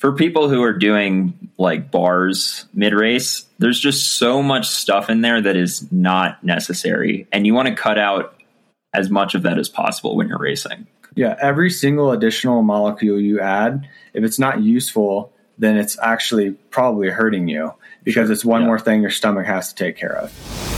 for people who are doing like bars mid race, there's just so much stuff in there that is not necessary. And you want to cut out as much of that as possible when you're racing. Yeah, every single additional molecule you add, if it's not useful, then it's actually probably hurting you because it's one yeah. more thing your stomach has to take care of.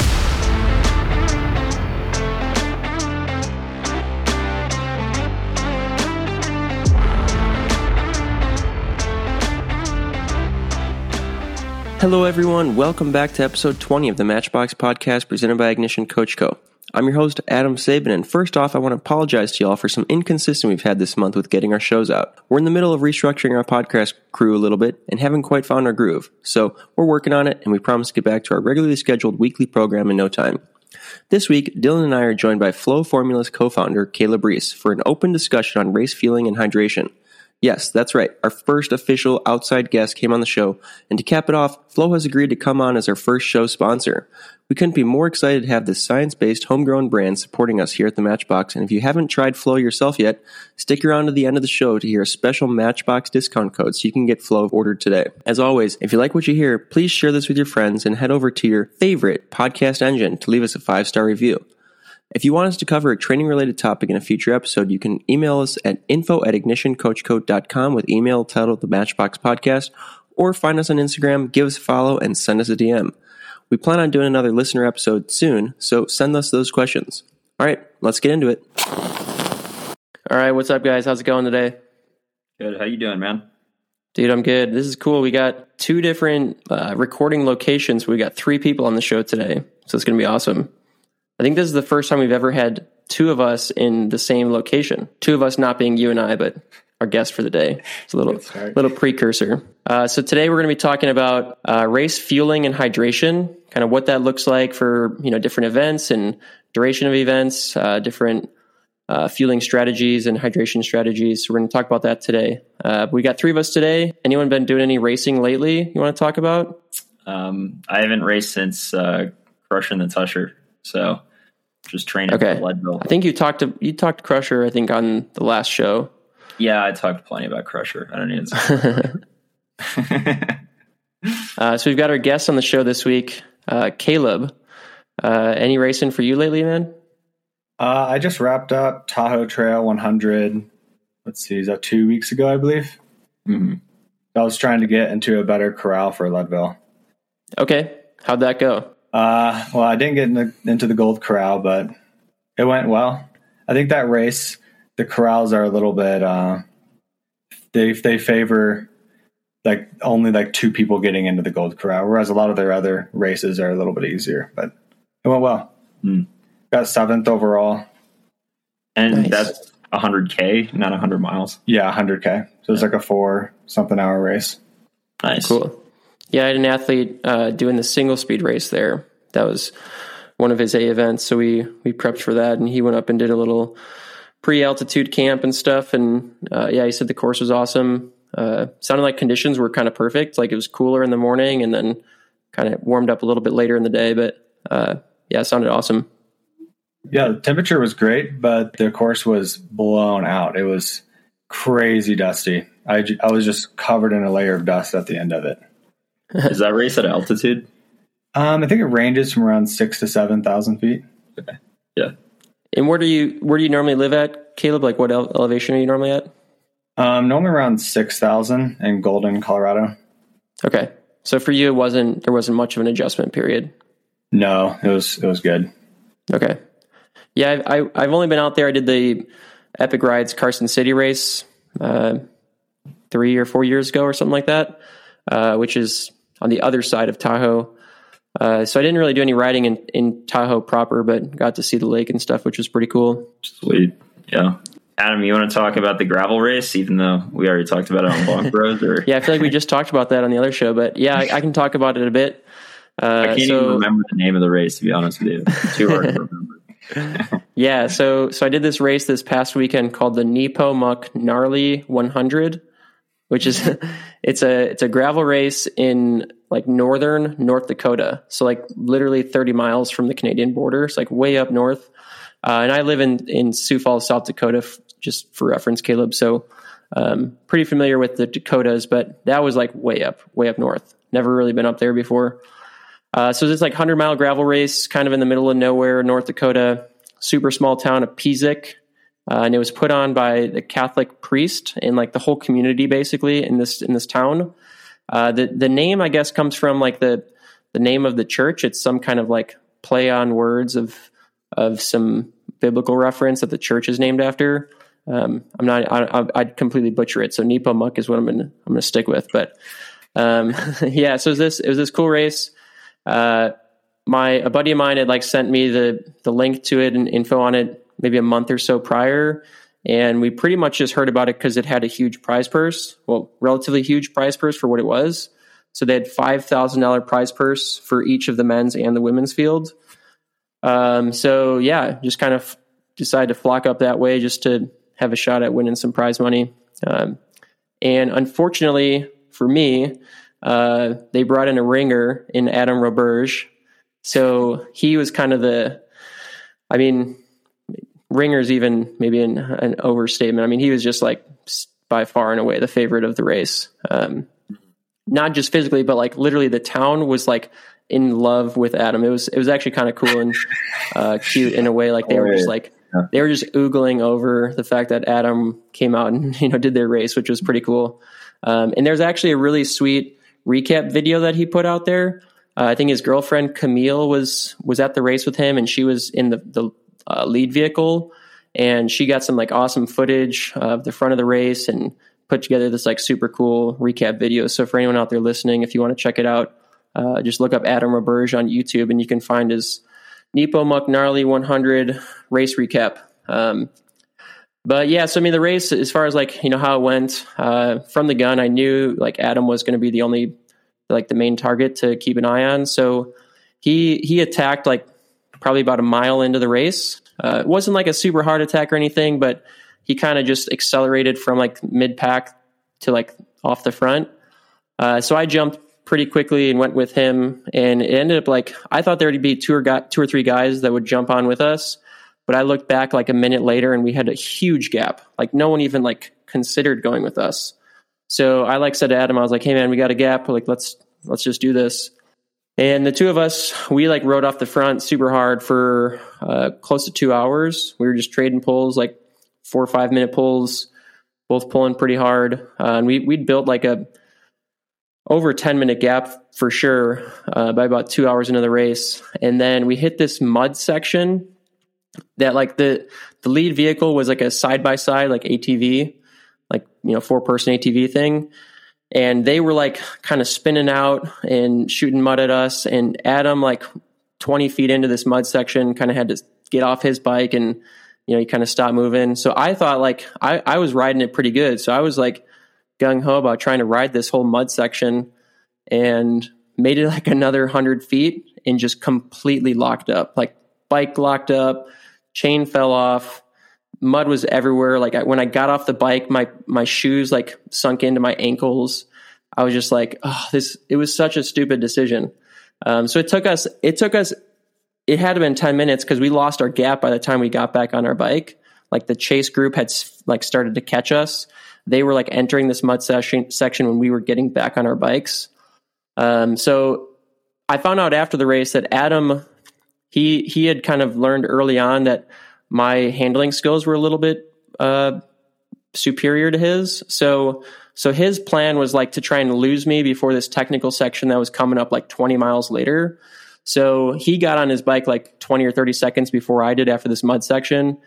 Hello, everyone. Welcome back to episode 20 of the Matchbox podcast presented by Ignition Coach Co. I'm your host, Adam Saban, and first off, I want to apologize to y'all for some inconsistency we've had this month with getting our shows out. We're in the middle of restructuring our podcast crew a little bit and haven't quite found our groove. So we're working on it, and we promise to get back to our regularly scheduled weekly program in no time. This week, Dylan and I are joined by Flow Formulas co founder Caleb Reese for an open discussion on race fueling and hydration. Yes, that's right. Our first official outside guest came on the show, and to cap it off, Flow has agreed to come on as our first show sponsor. We couldn't be more excited to have this science based homegrown brand supporting us here at the Matchbox, and if you haven't tried Flow yourself yet, stick around to the end of the show to hear a special Matchbox discount code so you can get Flow ordered today. As always, if you like what you hear, please share this with your friends and head over to your favorite podcast engine to leave us a five star review. If you want us to cover a training related topic in a future episode, you can email us at info at ignitioncoachco.com with email titled The Matchbox Podcast, or find us on Instagram, give us a follow, and send us a DM. We plan on doing another listener episode soon, so send us those questions. All right, let's get into it. All right, what's up, guys? How's it going today? Good. How you doing, man? Dude, I'm good. This is cool. We got two different uh, recording locations. We got three people on the show today, so it's going to be awesome. I think this is the first time we've ever had two of us in the same location. Two of us not being you and I, but our guest for the day. It's a little little precursor. Uh, so today we're going to be talking about uh, race fueling and hydration, kind of what that looks like for you know different events and duration of events, uh, different uh, fueling strategies and hydration strategies. So we're going to talk about that today. Uh, we got three of us today. Anyone been doing any racing lately? You want to talk about? Um, I haven't raced since uh, Crusher the Tushar, so just training okay. Leadville. I think you talked to you talked to Crusher. I think on the last show. Yeah, I talked plenty about Crusher. I don't need to. uh, so we've got our guest on the show this week, uh, Caleb. Uh, any racing for you lately, man? Uh, I just wrapped up Tahoe Trail 100. Let's see, is that two weeks ago, I believe? Mm-hmm. I was trying to get into a better corral for Leadville. Okay, how'd that go? Uh, well, I didn't get in the, into the Gold Corral, but it went well. I think that race, the corrals are a little bit. Uh, they they favor like only like two people getting into the Gold Corral, whereas a lot of their other races are a little bit easier. But it went well. Mm. Got seventh overall, and nice. that's 100k, not 100 miles. Yeah, 100k. So it's like a four something hour race. Nice, cool. Yeah, I had an athlete uh, doing the single speed race there. That was one of his A events. So we we prepped for that, and he went up and did a little pre altitude camp and stuff. And uh, yeah, he said the course was awesome. Uh, sounded like conditions were kind of perfect. Like it was cooler in the morning, and then kind of warmed up a little bit later in the day. But uh, yeah, it sounded awesome. Yeah, the temperature was great, but the course was blown out. It was crazy dusty. I, I was just covered in a layer of dust at the end of it. Is that race at altitude? Um, I think it ranges from around six to seven thousand feet. Okay. Yeah. And where do you where do you normally live at, Caleb? Like what ele- elevation are you normally at? Um, normally around six thousand in Golden, Colorado. Okay, so for you, it wasn't there wasn't much of an adjustment period. No, it was it was good. Okay, yeah, I, I have only been out there. I did the Epic Rides Carson City race uh, three or four years ago or something like that, uh, which is on the other side of Tahoe. Uh, so I didn't really do any riding in, in Tahoe proper, but got to see the lake and stuff, which was pretty cool. Sweet. Yeah. Adam, you want to talk about the gravel race, even though we already talked about it on Bonk Bros? Or yeah, I feel like we just talked about that on the other show, but yeah, I, I can talk about it a bit. Uh, I can't so, even remember the name of the race, to be honest with you. It's too hard to remember. yeah, so so I did this race this past weekend called the Nepomuk Gnarly 100, which is it's a it's a gravel race in like northern North Dakota. So like literally 30 miles from the Canadian border. It's like way up north. Uh, and I live in in Sioux Falls, South Dakota, f- just for reference, Caleb. So Um, pretty familiar with the Dakotas, but that was like way up, way up north. Never really been up there before. Uh, so this like hundred mile gravel race, kind of in the middle of nowhere, North Dakota, super small town of Pisek, uh, and it was put on by the Catholic priest and like the whole community basically in this in this town. Uh, the the name I guess comes from like the the name of the church. It's some kind of like play on words of of some biblical reference that the church is named after. Um, I'm not. I, I'd completely butcher it. So Nepomuk is what I'm gonna I'm gonna stick with. But um, yeah, so it was this it was this cool race. Uh, my a buddy of mine had like sent me the the link to it and info on it maybe a month or so prior, and we pretty much just heard about it because it had a huge prize purse. Well, relatively huge prize purse for what it was. So they had five thousand dollar prize purse for each of the men's and the women's field. Um, so yeah, just kind of decided to flock up that way just to have a shot at winning some prize money. Um, and unfortunately for me, uh, they brought in a ringer in Adam Roberge. So he was kind of the, I mean, ringer's even maybe an, an overstatement. I mean, he was just like by far and away the favorite of the race. Um, not just physically, but like literally the town was like in love with Adam. It was, it was actually kind of cool and uh, cute in a way. Like they were just like, they were just oogling over the fact that Adam came out and you know did their race, which was pretty cool. Um, and there's actually a really sweet recap video that he put out there. Uh, I think his girlfriend Camille was was at the race with him, and she was in the the uh, lead vehicle, and she got some like awesome footage of the front of the race and put together this like super cool recap video. So for anyone out there listening, if you want to check it out, uh, just look up Adam Roberge on YouTube, and you can find his Nepomuk Gnarly 100 race recap. Um, but yeah, so I mean, the race, as far as like, you know, how it went, uh, from the gun, I knew like Adam was going to be the only, like the main target to keep an eye on. So he, he attacked like probably about a mile into the race. Uh, it wasn't like a super heart attack or anything, but he kind of just accelerated from like mid pack to like off the front. Uh, so I jumped pretty quickly and went with him. And it ended up like I thought there would be two or two or three guys that would jump on with us, but I looked back like a minute later and we had a huge gap. Like no one even like considered going with us. So I like said to Adam, I was like, "Hey man, we got a gap. Like let's let's just do this." And the two of us, we like rode off the front super hard for uh, close to two hours. We were just trading pulls, like four or five minute pulls, both pulling pretty hard. Uh, and we we'd built like a over 10 minute gap for sure uh, by about two hours into the race and then we hit this mud section that like the the lead vehicle was like a side by side like atv like you know four person atv thing and they were like kind of spinning out and shooting mud at us. And adam like 20 feet into this mud section kind of had to get off his bike and you know he kind of stopped moving. So i thought like i i was riding it pretty good. So i was like gung ho about trying to ride this whole mud section and made it like another 100 feet and just completely locked up. Like bike locked up, chain fell off, mud was everywhere. Like I, when I got off the bike, my my shoes like sunk into my ankles. I was just like, oh, this. It was such a stupid decision. Um, so it took us. It took us. It had to been ten minutes because we lost our gap by the time we got back on our bike. Like the chase group had like started to catch us, they were like entering this mud section section when we were getting back on our bikes. Um, so I found out after the race that Adam he he had kind of learned early on that my handling skills were a little bit uh, superior to his. So so his plan was like to try and lose me before this technical section that was coming up like 20 miles later. So he got on his bike like 20 or 30 seconds before I did after this mud section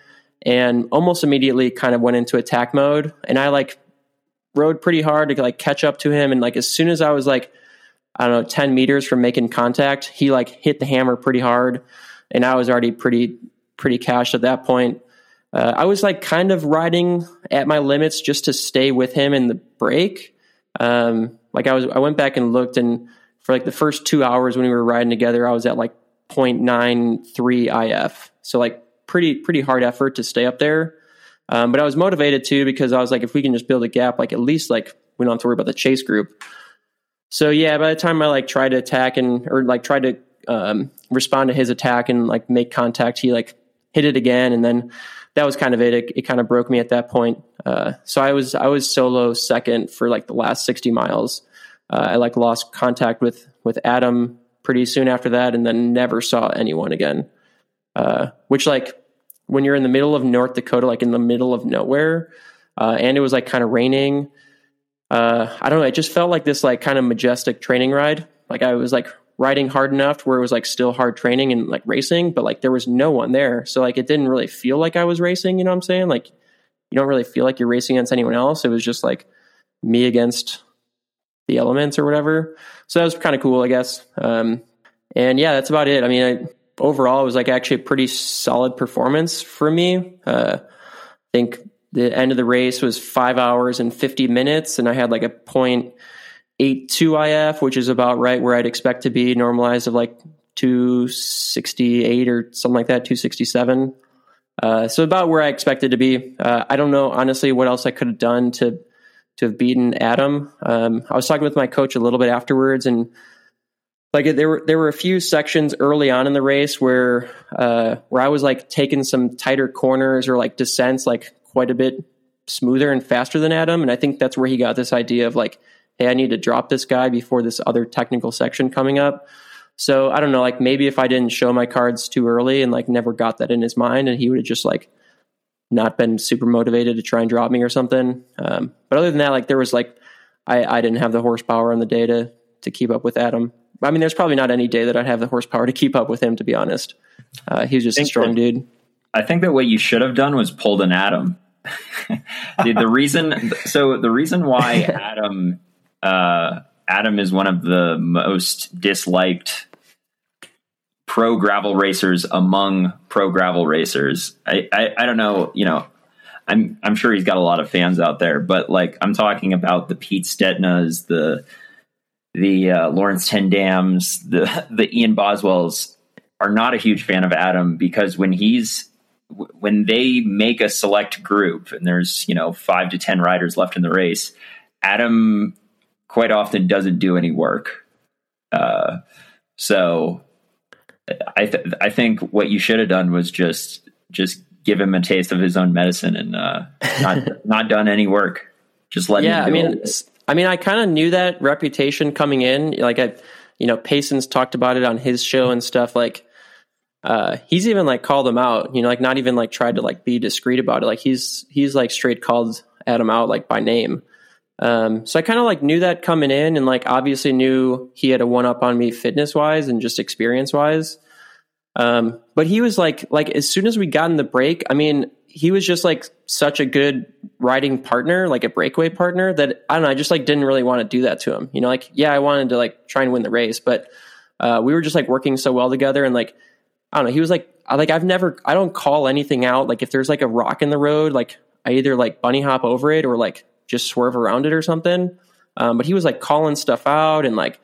and almost immediately kind of went into attack mode. And I like rode pretty hard to like catch up to him. And like as soon as I was like, I don't know, 10 meters from making contact, he like hit the hammer pretty hard. And I was already pretty, pretty cashed at that point. Uh, I was like kind of riding at my limits just to stay with him in the break. Um, like I was, I went back and looked, and for like the first two hours when we were riding together, I was at like 0.93 IF. So like pretty pretty hard effort to stay up there. Um, but I was motivated too because I was like, if we can just build a gap, like at least like we don't have to worry about the chase group. So yeah, by the time I like tried to attack and or like tried to um, respond to his attack and like make contact, he like hit it again, and then that was kind of it. It, it kind of broke me at that point. Uh, so I was I was solo second for like the last 60 miles. Uh, I like lost contact with with Adam pretty soon after that, and then never saw anyone again. Uh, which like when you're in the middle of North Dakota, like in the middle of nowhere, uh, and it was like kind of raining. Uh, I don't know. It just felt like this like kind of majestic training ride. Like I was like riding hard enough where it was like still hard training and like racing, but like there was no one there. So like it didn't really feel like I was racing, you know what I'm saying? Like you don't really feel like you're racing against anyone else. It was just like me against the elements or whatever. So that was kind of cool, I guess. Um, and yeah, that's about it. I mean, I, overall, it was like actually a pretty solid performance for me. Uh, I think the end of the race was five hours and 50 minutes, and I had like a point eight two IF, which is about right where I'd expect to be normalized of like 268 or something like that, 267. Uh, so about where I expected to be. Uh, I don't know honestly what else I could have done to to have beaten Adam. Um, I was talking with my coach a little bit afterwards, and like there were there were a few sections early on in the race where uh, where I was like taking some tighter corners or like descents like quite a bit smoother and faster than Adam, and I think that's where he got this idea of like hey, I need to drop this guy before this other technical section coming up. So I don't know, like maybe if I didn't show my cards too early and like never got that in his mind, and he would have just like not been super motivated to try and drop me or something. Um, but other than that, like there was like I, I didn't have the horsepower on the day to to keep up with Adam. I mean, there's probably not any day that I'd have the horsepower to keep up with him. To be honest, uh, he's just a strong that, dude. I think that what you should have done was pulled an Adam. the, the reason, so the reason why Adam uh, Adam is one of the most disliked pro gravel racers among pro gravel racers. I, I, I, don't know, you know, I'm I'm sure he's got a lot of fans out there, but like I'm talking about the Pete Stetinas, the the uh, Laurens ten Dams, the the Ian Boswells are not a huge fan of Adam because when he's when they make a select group and there's you know five to ten riders left in the race, Adam quite often doesn't do any work. Uh, so I th- I think what you should have done was just just give him a taste of his own medicine and uh, not not done any work. Just let yeah, him. I mean, it. I mean, I kind of knew that reputation coming in. Like I, you know, Payson's talked about it on his show and stuff. Like uh, he's even like called him out. You know, like not even like tried to like be discreet about it. Like he's he's like straight called Adam out like by name. Um, so I kind of like knew that coming in, and like obviously knew he had a one up on me fitness wise and just experience wise. Um, but he was like, like as soon as we got in the break, I mean, he was just like such a good riding partner, like a breakaway partner that I don't know. I just like didn't really want to do that to him. You know, like yeah, I wanted to like try and win the race, but uh, we were just like working so well together, and like I don't know, he was like, I, like I've never, I don't call anything out. Like if there's like a rock in the road, like I either like bunny hop over it or like just swerve around it or something. Um, but he was like calling stuff out and like,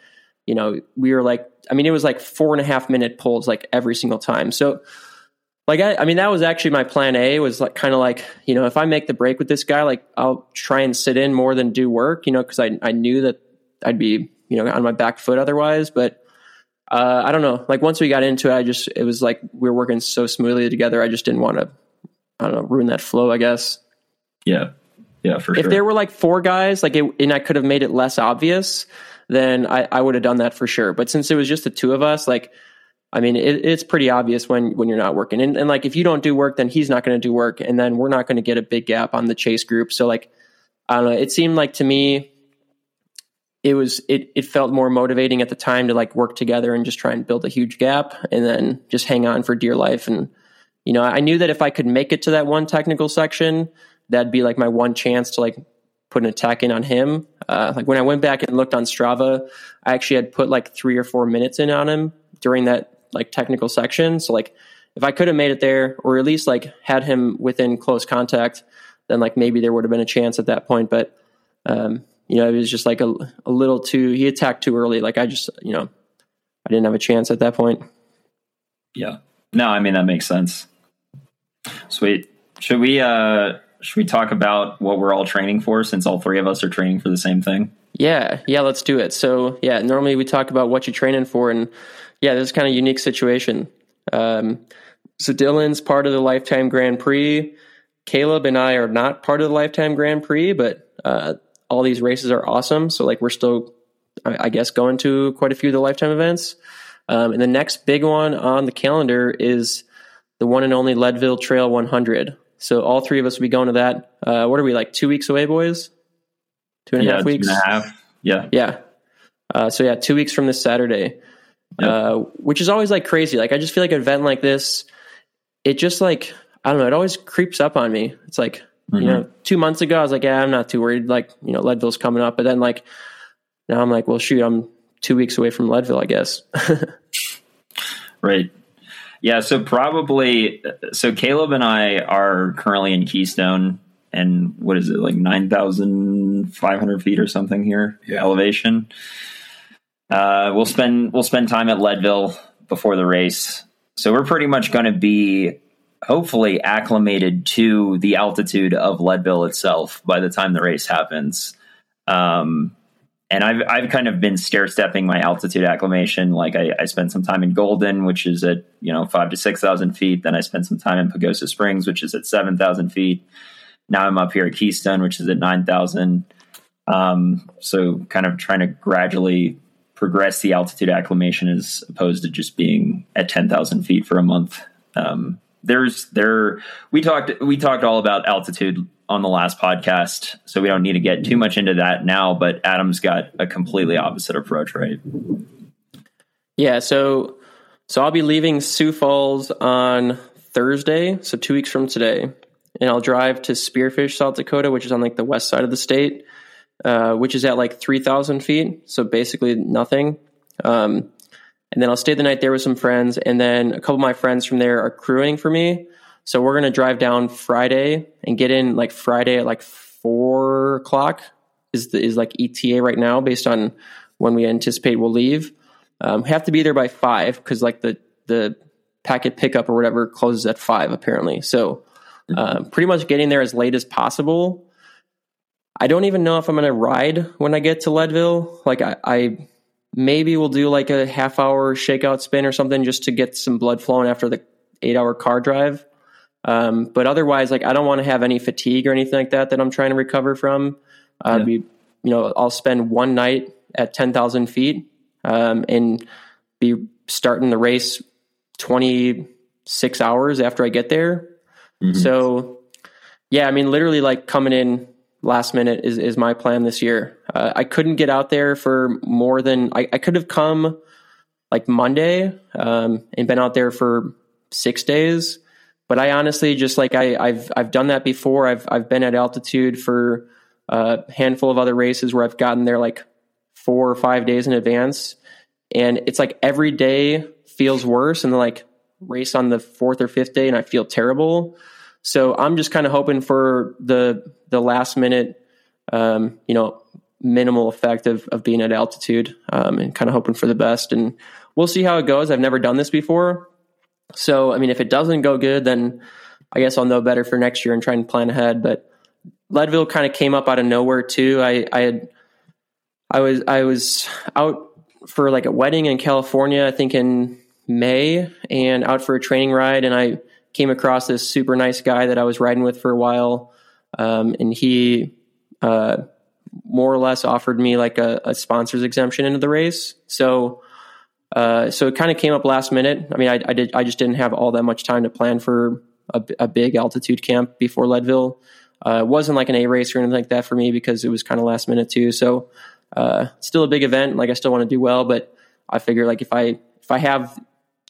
you know, we were like, I mean, it was like four and a half minute pulls like every single time. So, like, I, I mean, that was actually my plan A was like kind of like, you know, if I make the break with this guy, like I'll try and sit in more than do work, you know, because I, I knew that I'd be, you know, on my back foot otherwise. But uh, I don't know. Like once we got into it, I just, it was like we were working so smoothly together. I just didn't want to, I don't know, ruin that flow, I guess. Yeah. Yeah, for sure. If there were like four guys, like it, and I could have made it less obvious, then I, I would have done that for sure. But since it was just the two of us, like, I mean, it, it's pretty obvious when when you're not working, and, and like if you don't do work, then he's not going to do work, and then we're not going to get a big gap on the chase group. So like, I don't know. It seemed like to me, it was it it felt more motivating at the time to like work together and just try and build a huge gap, and then just hang on for dear life. And you know, I knew that if I could make it to that one technical section that'd be like my one chance to like put an attack in on him. Uh, like when I went back and looked on Strava, I actually had put like three or four minutes in on him during that like technical section. So like if I could have made it there, or at least like had him within close contact, then like maybe there would have been a chance at that point. But um, you know, it was just like a, a little too. He attacked too early. Like I just you know, I didn't have a chance at that point. Yeah. No, I mean that makes sense. Sweet. Should we uh should we talk about what we're all training for since all three of us are training for the same thing? Yeah, yeah, let's do it. So, yeah, normally we talk about what you're training for, and yeah, this is kind of unique situation. Um, So Dylan's part of the Lifetime Grand Prix. Caleb and I are not part of the Lifetime Grand Prix, but uh, all these races are awesome. So like we're still, I, guess, going to quite a few of the Lifetime events. Um, and the next big one on the calendar is the one and only Leadville Trail 100. So all three of us will be going to that. Uh, what are we like? Two weeks away, boys? Two and a yeah, half weeks. Two and a half. Yeah. Yeah. Uh, so yeah, two weeks from this Saturday, Yep. uh, which is always like crazy. Like I just feel like an event like this, it just like I don't know, it always creeps up on me. It's like you Mhm. know, two months ago I was like, yeah, I'm not too worried. Like you know, Leadville's coming up, but then like now I'm like, well, shoot, I'm two weeks away from Leadville, I guess. Right. Yeah. So probably, so Caleb and I are currently in Keystone, and what is it like nine thousand five hundred feet or something here Yeah. elevation. Uh, we'll spend we'll spend time at Leadville before the race, so we're pretty much going to be hopefully acclimated to the altitude of Leadville itself by the time the race happens. Um, and I've I've kind of been stair stepping my altitude acclimation. Like I, I spent some time in Golden, which is at you know five to six thousand feet. Then I spent some time in Pagosa Springs, which is at seven thousand feet. Now I'm up here at Keystone, which is at nine thousand. Um, so kind of trying to gradually progress the altitude acclimation as opposed to just being at ten thousand feet for a month. Um, there's there we talked we talked all about altitude on the last podcast, so we don't need to get too much into that now. But Adam's got a completely opposite approach, right? yeah. So so I'll be leaving Sioux Falls on Thursday, so two weeks from today, and I'll drive to Spearfish, South Dakota, which is on like the west side of the state. uh, which is at like 3,000 feet. So basically nothing. Um, and then I'll stay the night there with some friends. And then a couple of my friends from there are crewing for me. So we're going to drive down Friday and get in like Friday at like four o'clock is the, is like ETA right now based on when we anticipate we'll leave. Um, we have to be there by five because like the, the packet pickup or whatever closes at five apparently. So uh, pretty much getting there as late as possible. I don't even know if I'm going to ride when I get to Leadville. Like I, I maybe will do like a half hour shakeout spin or something just to get some blood flowing after the eight hour car drive. Um, but otherwise, like I don't want to have any fatigue or anything like that that I'm trying to recover from. Uh, Yeah. be, you know, I'll spend one night at 10,000 feet um, and be starting the race 26 hours after I get there. Mhm. So, yeah, I mean, literally, like coming in last minute is is my plan this year. Uh, I couldn't get out there for more than I, I could have come like Monday um, and been out there for six days. But I honestly just like I, I've I've done that before. I've I've been at altitude for a handful of other races where I've gotten there like four or five days in advance, and it's like every day feels worse, and then like race on the fourth or fifth day, and I feel terrible. So I'm just kind of hoping for the the last minute, um, you know, minimal effect of of being at altitude, um, and kind of hoping for the best. And we'll see how it goes. I've never done this before, so I mean, if it doesn't go good, then I guess I'll know better for next year and try and plan ahead. But Leadville kind of came up out of nowhere too. I I had I was I was out for like a wedding in California, I think in May, and out for a training ride, and I came across this super nice guy that I was riding with for a while, um, and he uh, more or less offered me like a, a sponsor's exemption into the race. So, uh, so it kind of came up last minute. I mean, I, I did, I just didn't have all that much time to plan for a, a big altitude camp before Leadville. Uh, it wasn't like an A race or anything like that for me because it was kind of last minute too. So, uh, still a big event. Like I still want to do well, but I figure like if I if I have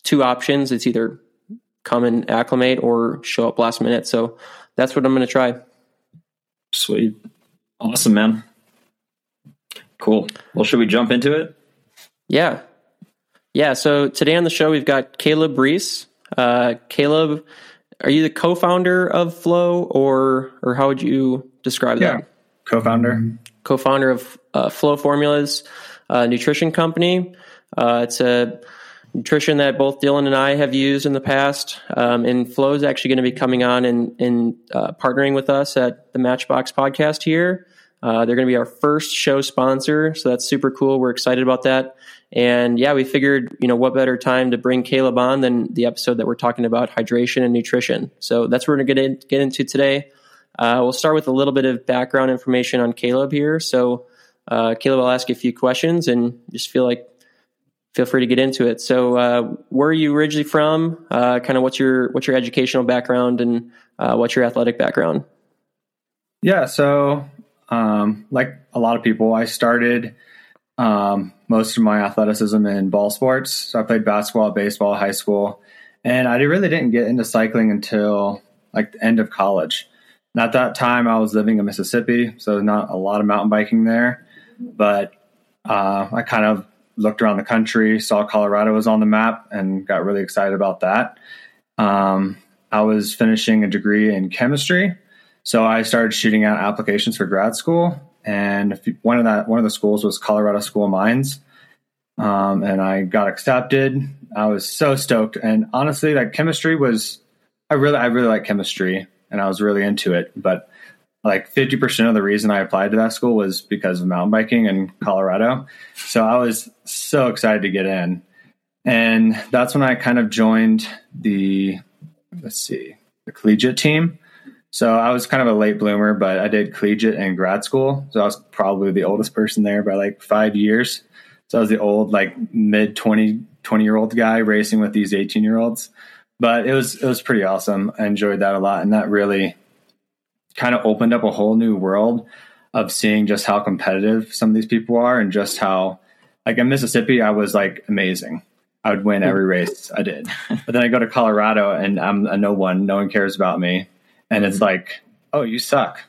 two options, it's either come and acclimate or show up last minute. So that's what I'm going to try. Sweet. Awesome, man. Cool. Well, should we jump into it? Yeah. Yeah. So today on the show, we've got Caleb Reese. Uh, Caleb, are you the co founder of Flow or, or how would you describe Yeah. that? Co-founder. Co founder of uh, Flow Formulas uh, nutrition company. Uh, it's a nutrition that both Dylan and I have used in the past. Um, and Flow is actually going to be coming on and, and uh, partnering with us at the Matchbox podcast here. Uh, they're going to be our first show sponsor, so that's super cool. We're excited about that. And yeah, we figured, you know, what better time to bring Caleb on than the episode that we're talking about hydration and nutrition. So that's what we're going to get, in, get into today. Uh, we'll start with a little bit of background information on Caleb here. So, uh, Caleb, I'll ask you a few questions and just feel like feel free to get into it. So, uh, where are you originally from? Uh, kind of what's your what's your educational background and uh, what's your athletic background? Yeah, so um, like a lot of people, I started um, most of my athleticism in ball sports. So I played basketball, baseball, high school, and I really didn't get into cycling until like the end of college. And at that time, I was living in Mississippi, so not a lot of mountain biking there. But uh, I kind of looked around the country, saw Colorado was on the map, and got really excited about that. Um, I was finishing a degree in chemistry, so I started shooting out applications for grad school, and one of that one of the schools was Colorado School of Mines, um, and I got accepted. I was so stoked, and honestly, like chemistry was, I really I really like chemistry, and I was really into it, but like 50% of the reason I applied to that school was because of mountain biking in Colorado. So I was so excited to get in. And that's when I kind of joined the, let's see, the collegiate team. So I was kind of a late bloomer, but I did collegiate and grad school. So I was probably the oldest person there by like five years. So I was the old, like mid 20, 20 year old guy racing with these 18 year olds. But it was, it was pretty awesome. I enjoyed that a lot. And that really kind of opened up a whole new world of seeing just how competitive some of these people are and just how like in Mississippi I was like amazing. I would win every race I did. But then I go to Colorado and I'm a no one, no one cares about me. And it's like, oh, you suck.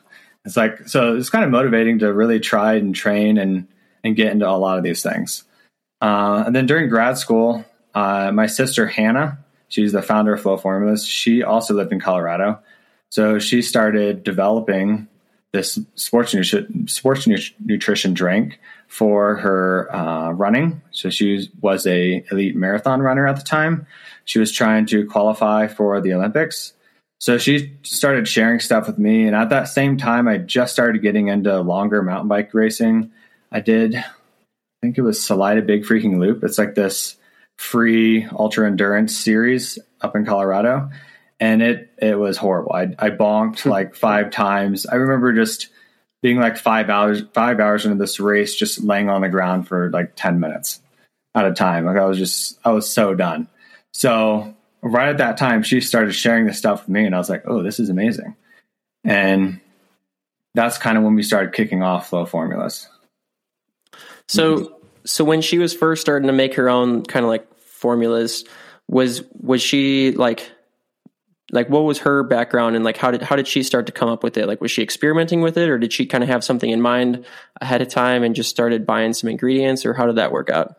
It's like so it's kind of motivating to really try and train and and get into a lot of these things. Uh, and then during grad school, uh, my sister Hannah, she's the founder of Flow Formulas. She also lived in Colorado, so she started developing this sports nutrition, sports nutrition drink for her uh, running. So she was a elite marathon runner at the time. She was trying to qualify for the Olympics. So she started sharing stuff with me, and at that same time, I just started getting into longer mountain bike racing. I did, I think it was Salida Big Freaking Loop. It's like this free ultra endurance series up in Colorado and it it was horrible. I I bonked like five times. I remember just being like five hours five hours into this race, just laying on the ground for like ten minutes at a time. Like I was just I was so done. So right at that time, she started sharing this stuff with me, and I was like, oh, this is amazing. And that's kind of when we started kicking off flow formulas. So so when she was first starting to make her own kind of like formulas, was was she like like what was her background and like how did how did she start to come up with it like was she experimenting with it or did she kind of have something in mind ahead of time and just started buying some ingredients or how did that work out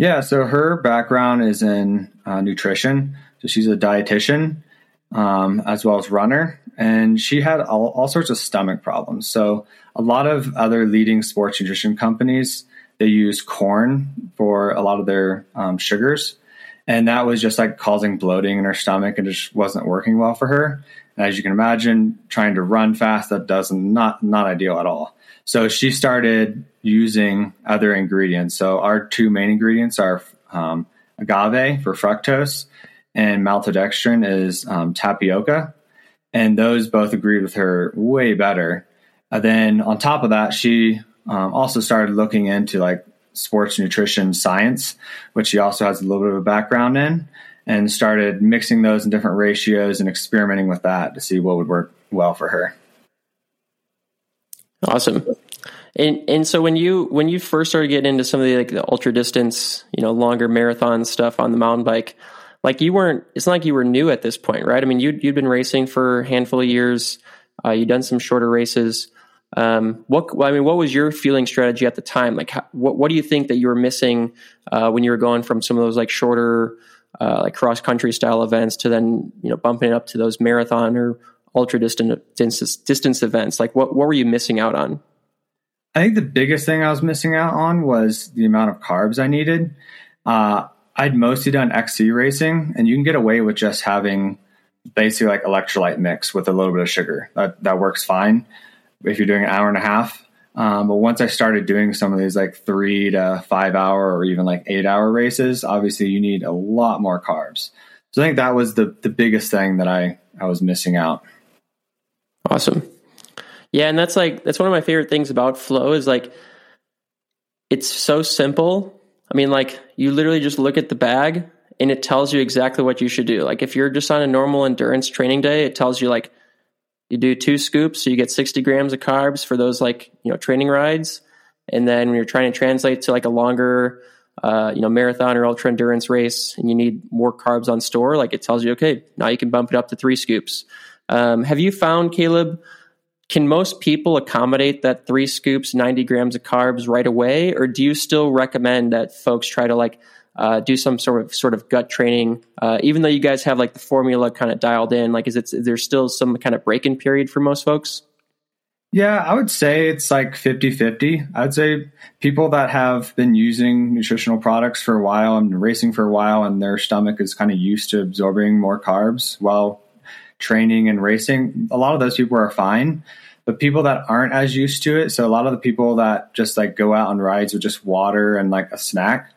yeah so her background is in uh, nutrition so she's a dietitian um, as well as runner and she had all, all sorts of stomach problems so a lot of other leading sports nutrition companies they use corn for a lot of their um, sugars and that was just like causing bloating in her stomach and just wasn't working well for her. And as you can imagine, trying to run fast that does not not ideal at all. So she started using other ingredients. So our two main ingredients are um, agave for fructose and maltodextrin is um, tapioca, and those both agreed with her way better. And then on top of that, she um, also started looking into like sports nutrition science, which she also has a little bit of a background in, and started mixing those in different ratios and experimenting with that to see what would work well for her. Awesome. And and so when you when you first started getting into some of the like the ultra distance, you know, longer marathon stuff on the mountain bike, like you weren't it's not like you were new at this point, right? I mean, you you'd been racing for a handful of years. Uh, you'd done some shorter races. Um, what I mean, what was your feeling strategy at the time? Like, how, what what do you think that you were missing uh, when you were going from some of those like shorter, uh, like cross country style events to then you know bumping it up to those marathon or ultra distance, distance events? Like, what what were you missing out on? I think the biggest thing I was missing out on was the amount of carbs I needed. Uh, I'd mostly done XC racing, and you can get away with just having basically like electrolyte mix with a little bit of sugar. That that works fine. if you're doing an hour and a half. Um, but once I started doing some of these like three to five hour or even like eight hour races, obviously you need a lot more carbs. So I think that was the the biggest thing that I I was missing out. Awesome. Yeah, and that's like that's one of my favorite things about flow is like it's so simple. I mean, like you literally just look at the bag and it tells you exactly what you should do. Like if you're just on a normal endurance training day, it tells you like you do two scoops, so you get 60 grams of carbs for those like, you know, training rides. And then when you're trying to translate to like a longer uh, you know, marathon or ultra endurance race and you need more carbs on store, like it tells you, okay, now you can bump it up to three scoops. Um, have you found, Caleb, can most people accommodate that three scoops, 90 grams of carbs right away? Or do you still recommend that folks try to like uh, do some sort of sort of gut training, uh, even though you guys have like the formula kind of dialed in? Like, is it is there still some kind of break in period for most folks? Yeah, I would say it's like 50 50. I would say people that have been using nutritional products for a while and racing for a while, and their stomach is kind of used to absorbing more carbs while training and racing, a lot of those people are fine. But people that aren't as used to it, so a lot of the people that just like go out on rides with just water and like a snack,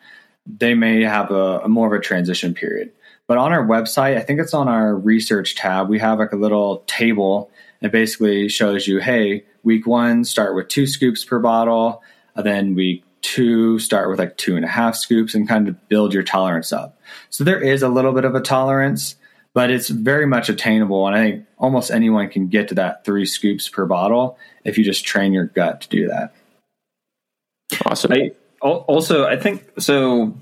they may have a, a more of a transition period. But on our website, I think it's on our research tab, we have like a little table it basically shows you, hey, week one, start with two scoops per bottle. And then week two, start with like two and a half scoops and kind of build your tolerance up. So there is a little bit of a tolerance, but it's very much attainable. And I think almost anyone can get to that three scoops per bottle if you just train your gut to do that. Awesome. I, also, I think so.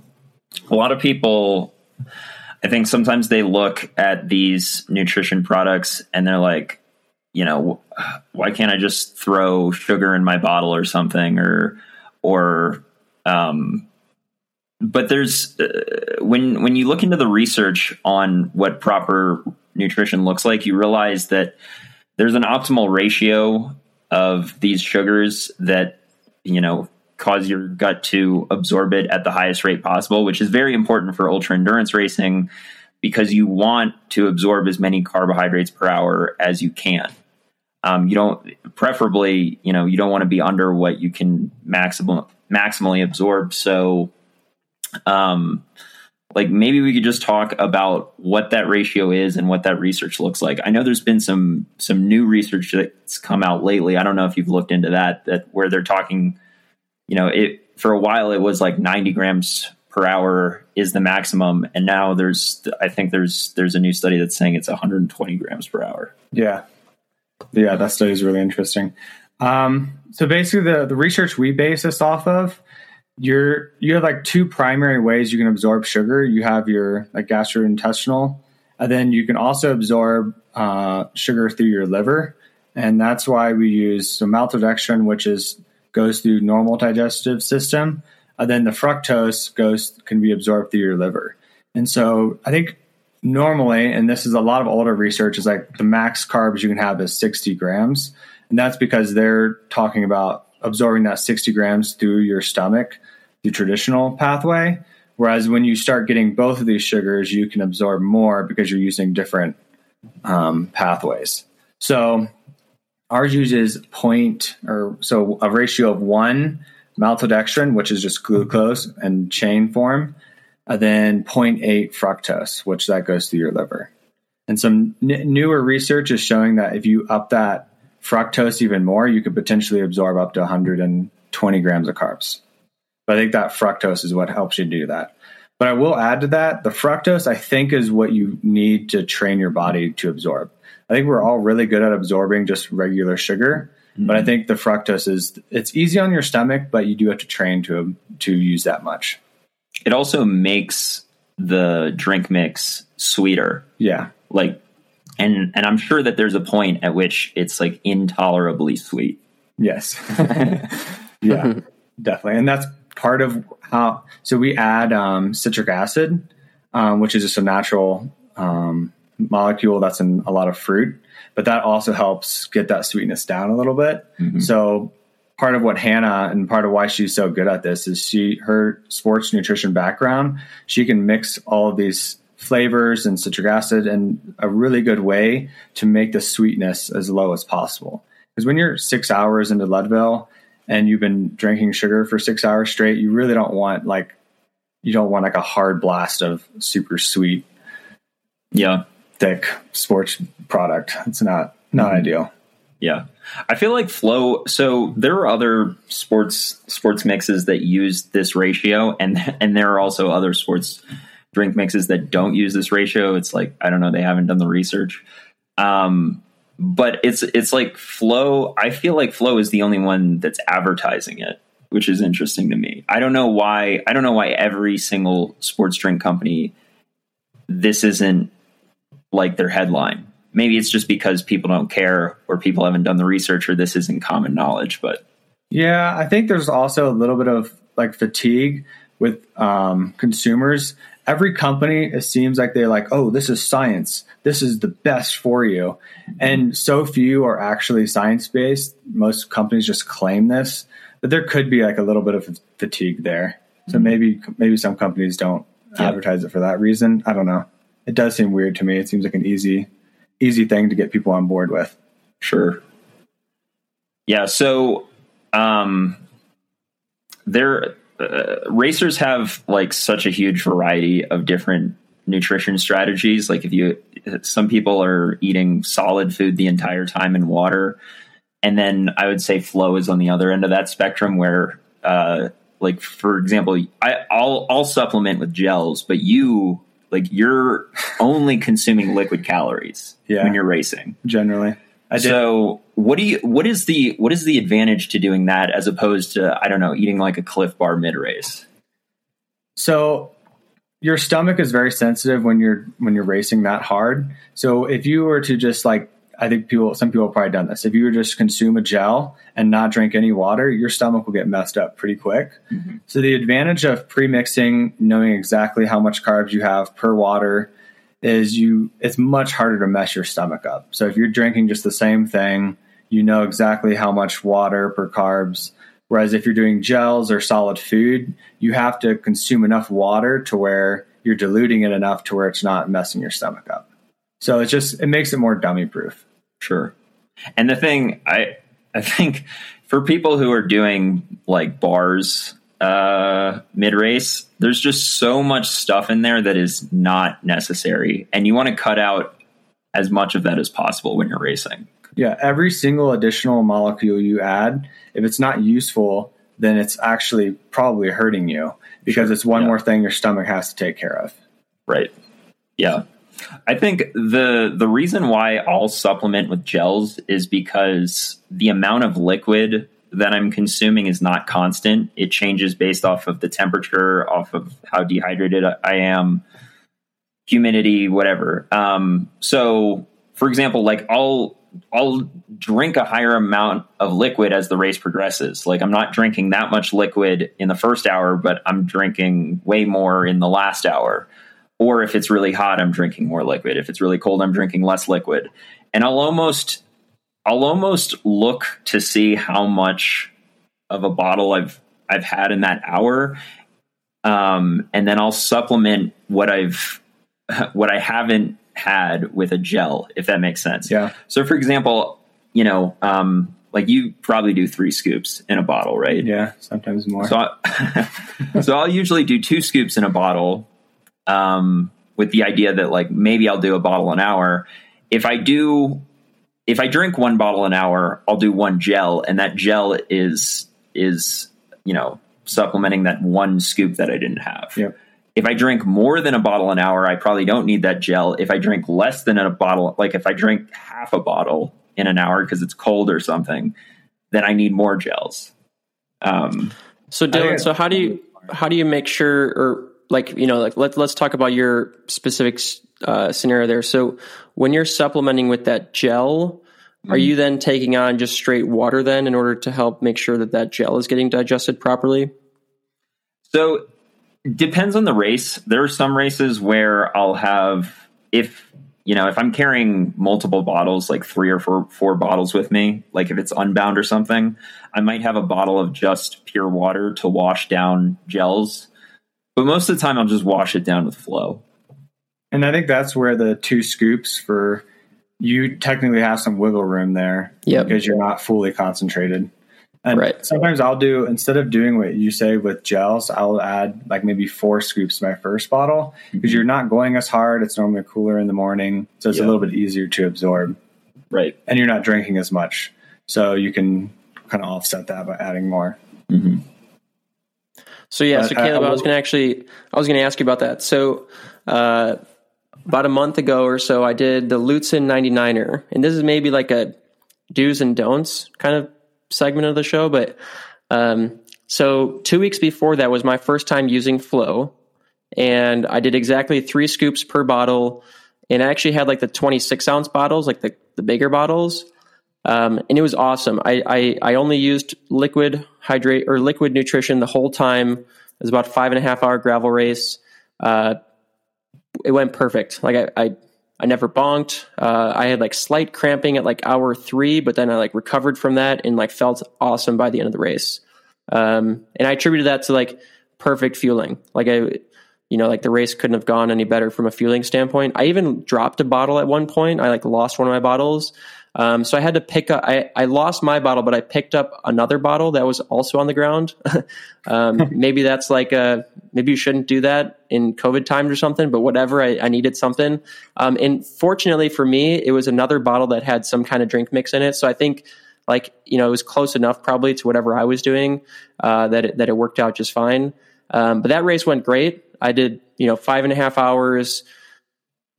A lot of people, I think sometimes they look at these nutrition products and they're like, you know, why can't I just throw sugar in my bottle or something or or um but there's uh, when when you look into the research on what proper nutrition looks like, you realize that there's an optimal ratio of these sugars that you know cause your gut to absorb it at the highest rate possible, which is very important for ultra endurance racing because you want to absorb as many carbohydrates per hour as you can. Um, you don't, preferably, you know, you don't want to be under what you can maximum maximally absorb. So, um, like maybe we could just talk about what that ratio is and what that research looks like. I know there's been some some new research that's come out lately. I don't know if you've looked into that that where they're talking, you know, it for a while it was like 90 grams per hour is the maximum and now there's I think there's there's a new study that's saying it's 120 grams per hour. Yeah. Yeah, that study is really interesting. Um, so basically, the the research we base this off of, you're you have like two primary ways you can absorb sugar. You have your like gastrointestinal, and then you can also absorb uh, sugar through your liver, and that's why we use so maltodextrin, which is goes through normal digestive system, and then the fructose goes can be absorbed through your liver. And so I think normally, and this is a lot of older research, is like the max carbs you can have is 60 grams. And that's because they're talking about absorbing that 60 grams through your stomach, the traditional pathway. Whereas when you start getting both of these sugars, you can absorb more because you're using different um, pathways. So ours uses point or so a ratio of one maltodextrin, which is just glucose and chain form, and then 0.8 fructose, which that goes through your liver. And some n- newer research is showing that if you up that fructose even more, you could potentially absorb up to 120 grams of carbs. But I think that fructose is what helps you do that. But I will add to that the fructose, I think, is what you need to train your body to absorb. I think we're all really good at absorbing just regular sugar, mm-hmm. but I think the fructose is it's easy on your stomach, but you do have to train to to use that much. It also makes the drink mix sweeter. Yeah. Like and and I'm sure that there's a point at which it's like intolerably sweet. Yes. yeah. definitely. And that's part of how so we add um, citric acid, um, which is just a natural um, molecule that's in a lot of fruit, but that also helps get that sweetness down a little bit. Mm-hmm. So part of what Hannah and part of why she's so good at this is she her sports nutrition background. She can mix all of these flavors and citric acid in a really good way to make the sweetness as low as possible. Because when you're six hours into Leadville and you've been drinking sugar for six hours straight, you really don't want like you don't want like a hard blast of super sweet, Yeah. thick sports product. It's not not Mhm. ideal. Yeah. I feel like flow so there are other sports sports mixes that use this ratio and and there are also other sports drink mixes that don't use this ratio. It's like I don't know, they haven't done the research. Um but it's it's like flow I feel like flow is the only one that's advertising it, which is interesting to me. I don't know why I don't know why every single sports drink company this isn't like their headline maybe it's just because people don't care or people haven't done the research or this isn't common knowledge but Yeah, I think there's also a little bit of like fatigue with um, consumers. Every company, it seems like they're like, oh, this is science. This is the best for you. And so few are actually science based. Most companies just claim this, but there could be like a little bit of fatigue there. So maybe, maybe some companies don't Yeah. advertise it for that reason. I don't know. It does seem weird to me. It seems like an easy, easy thing to get people on board with. sure yeah so um there uh, racers have like such a huge variety of different nutrition strategies like if you some people are eating solid food the entire time and water and then i would say flow is on the other end of that spectrum where uh like for example i i'll i'll supplement with gels but you like you're only consuming liquid calories Yeah. when you're racing Generally, I so what do you what is the what is the advantage to doing that as opposed to I don't know eating like a Clif Bar mid race? So your stomach is very sensitive when you're when you're racing that hard. So if you were to just like I think people some people have probably done this. If you were just consume a gel and not drink any water, your stomach will get messed up pretty quick. Mm-hmm. So the advantage of pre-mixing, knowing exactly how much carbs you have per water is you it's much harder to mess your stomach up. So if you're drinking just the same thing, you know exactly how much water per carbs. Whereas if you're doing gels or solid food, you have to consume enough water to where you're diluting it enough to where it's not messing your stomach up. So it's just it makes it more dummy proof. Sure. And the thing I I think for people who are doing like bars uh mid race, there's just so much stuff in there that is not necessary and you want to cut out as much of that as possible when you're racing. Yeah, every single additional molecule you add, if it's not useful, then it's actually probably hurting you because it's one Yeah. more thing your stomach has to take care of. Right. Yeah. I think the the reason why I'll supplement with gels is because the amount of liquid that I'm consuming is not constant. It changes based off of the temperature, off of how dehydrated I am, humidity, whatever. Um, so, for example, like I'll I'll drink a higher amount of liquid as the race progresses. Like I'm not drinking that much liquid in the first hour, but I'm drinking way more in the last hour. Or if it's really hot, I'm drinking more liquid. If it's really cold, I'm drinking less liquid. And I'll almost I'll almost look to see how much of a bottle I've I've had in that hour. Um, and then I'll supplement what I've what I haven't had with a gel, if that makes sense. Yeah. So, for example, you know, um, like you probably do three scoops in a bottle, right? Yeah, sometimes more. So, I, so I'll usually do two scoops in a bottle, um, with the idea that like maybe I'll do a bottle an hour. If I do, if I drink one bottle an hour, I'll do one gel, and that gel is is you know supplementing that one scoop that I didn't have. Yep. If I drink more than a bottle an hour, I probably don't need that gel. If I drink less than a bottle, like if I drink half a bottle in an hour because it's cold or something, then I need more gels. Um, So Dylan, so how do you how do you make sure or like you know like let's let's talk about your specific uh, scenario there. So when you're supplementing with that gel, are you then taking on just straight water then in order to help make sure that that gel is getting digested properly? So depends on the race. There are some races where I'll have if you know if I'm carrying multiple bottles, like three or four four bottles with me, like if it's unbound or something, I might have a bottle of just pure water to wash down gels. But most of the time, I'll just wash it down with flow. And I think that's where the two scoops for you technically have some wiggle room there Yep. because you're not fully concentrated. And Right. sometimes I'll do instead of doing what you say with gels, I'll add like maybe four scoops to my first bottle because you're not going as hard. It's normally cooler in the morning, so it's Yeah. a little bit easier to absorb, Right. and you're not drinking as much, so you can kind of offset that by adding more. So yeah, But so I- Caleb, I I, was going to actually, I was going to ask you about that. So, uh, about a month ago or so, I did the Lutsen 99er, and this is maybe like a do's and don'ts kind of segment of the show. But um, so two weeks before that was my first time using Flow, and I did exactly three scoops per bottle, and I actually had like the 26 ounce bottles, like the the bigger bottles. Um, and it was awesome. I, I, I only used liquid hydrate or liquid nutrition the whole time. It was about five and a half hour gravel race. Uh, it went perfect. Like I, I, I never bonked. Uh, I had like slight cramping at like hour three, but then I like recovered from that and like felt awesome by the end of the race. Um, and I attributed that to like perfect fueling. Like I, you know, like the race couldn't have gone any better from a fueling standpoint. I even dropped a bottle at one point. I like lost one of my bottles. Um, so I had to pick up, I, I lost my bottle, but I picked up another bottle that was also on the ground. um, maybe that's like a, maybe you shouldn't do that in COVID times or something, but whatever, I, I needed something. Um, and fortunately for me, it was another bottle that had some kind of drink mix in it. So I think like, you know, it was close enough probably to whatever I was doing, uh, that it, that it worked out just fine. Um, but that race went great. I did, you know, five and a half hours.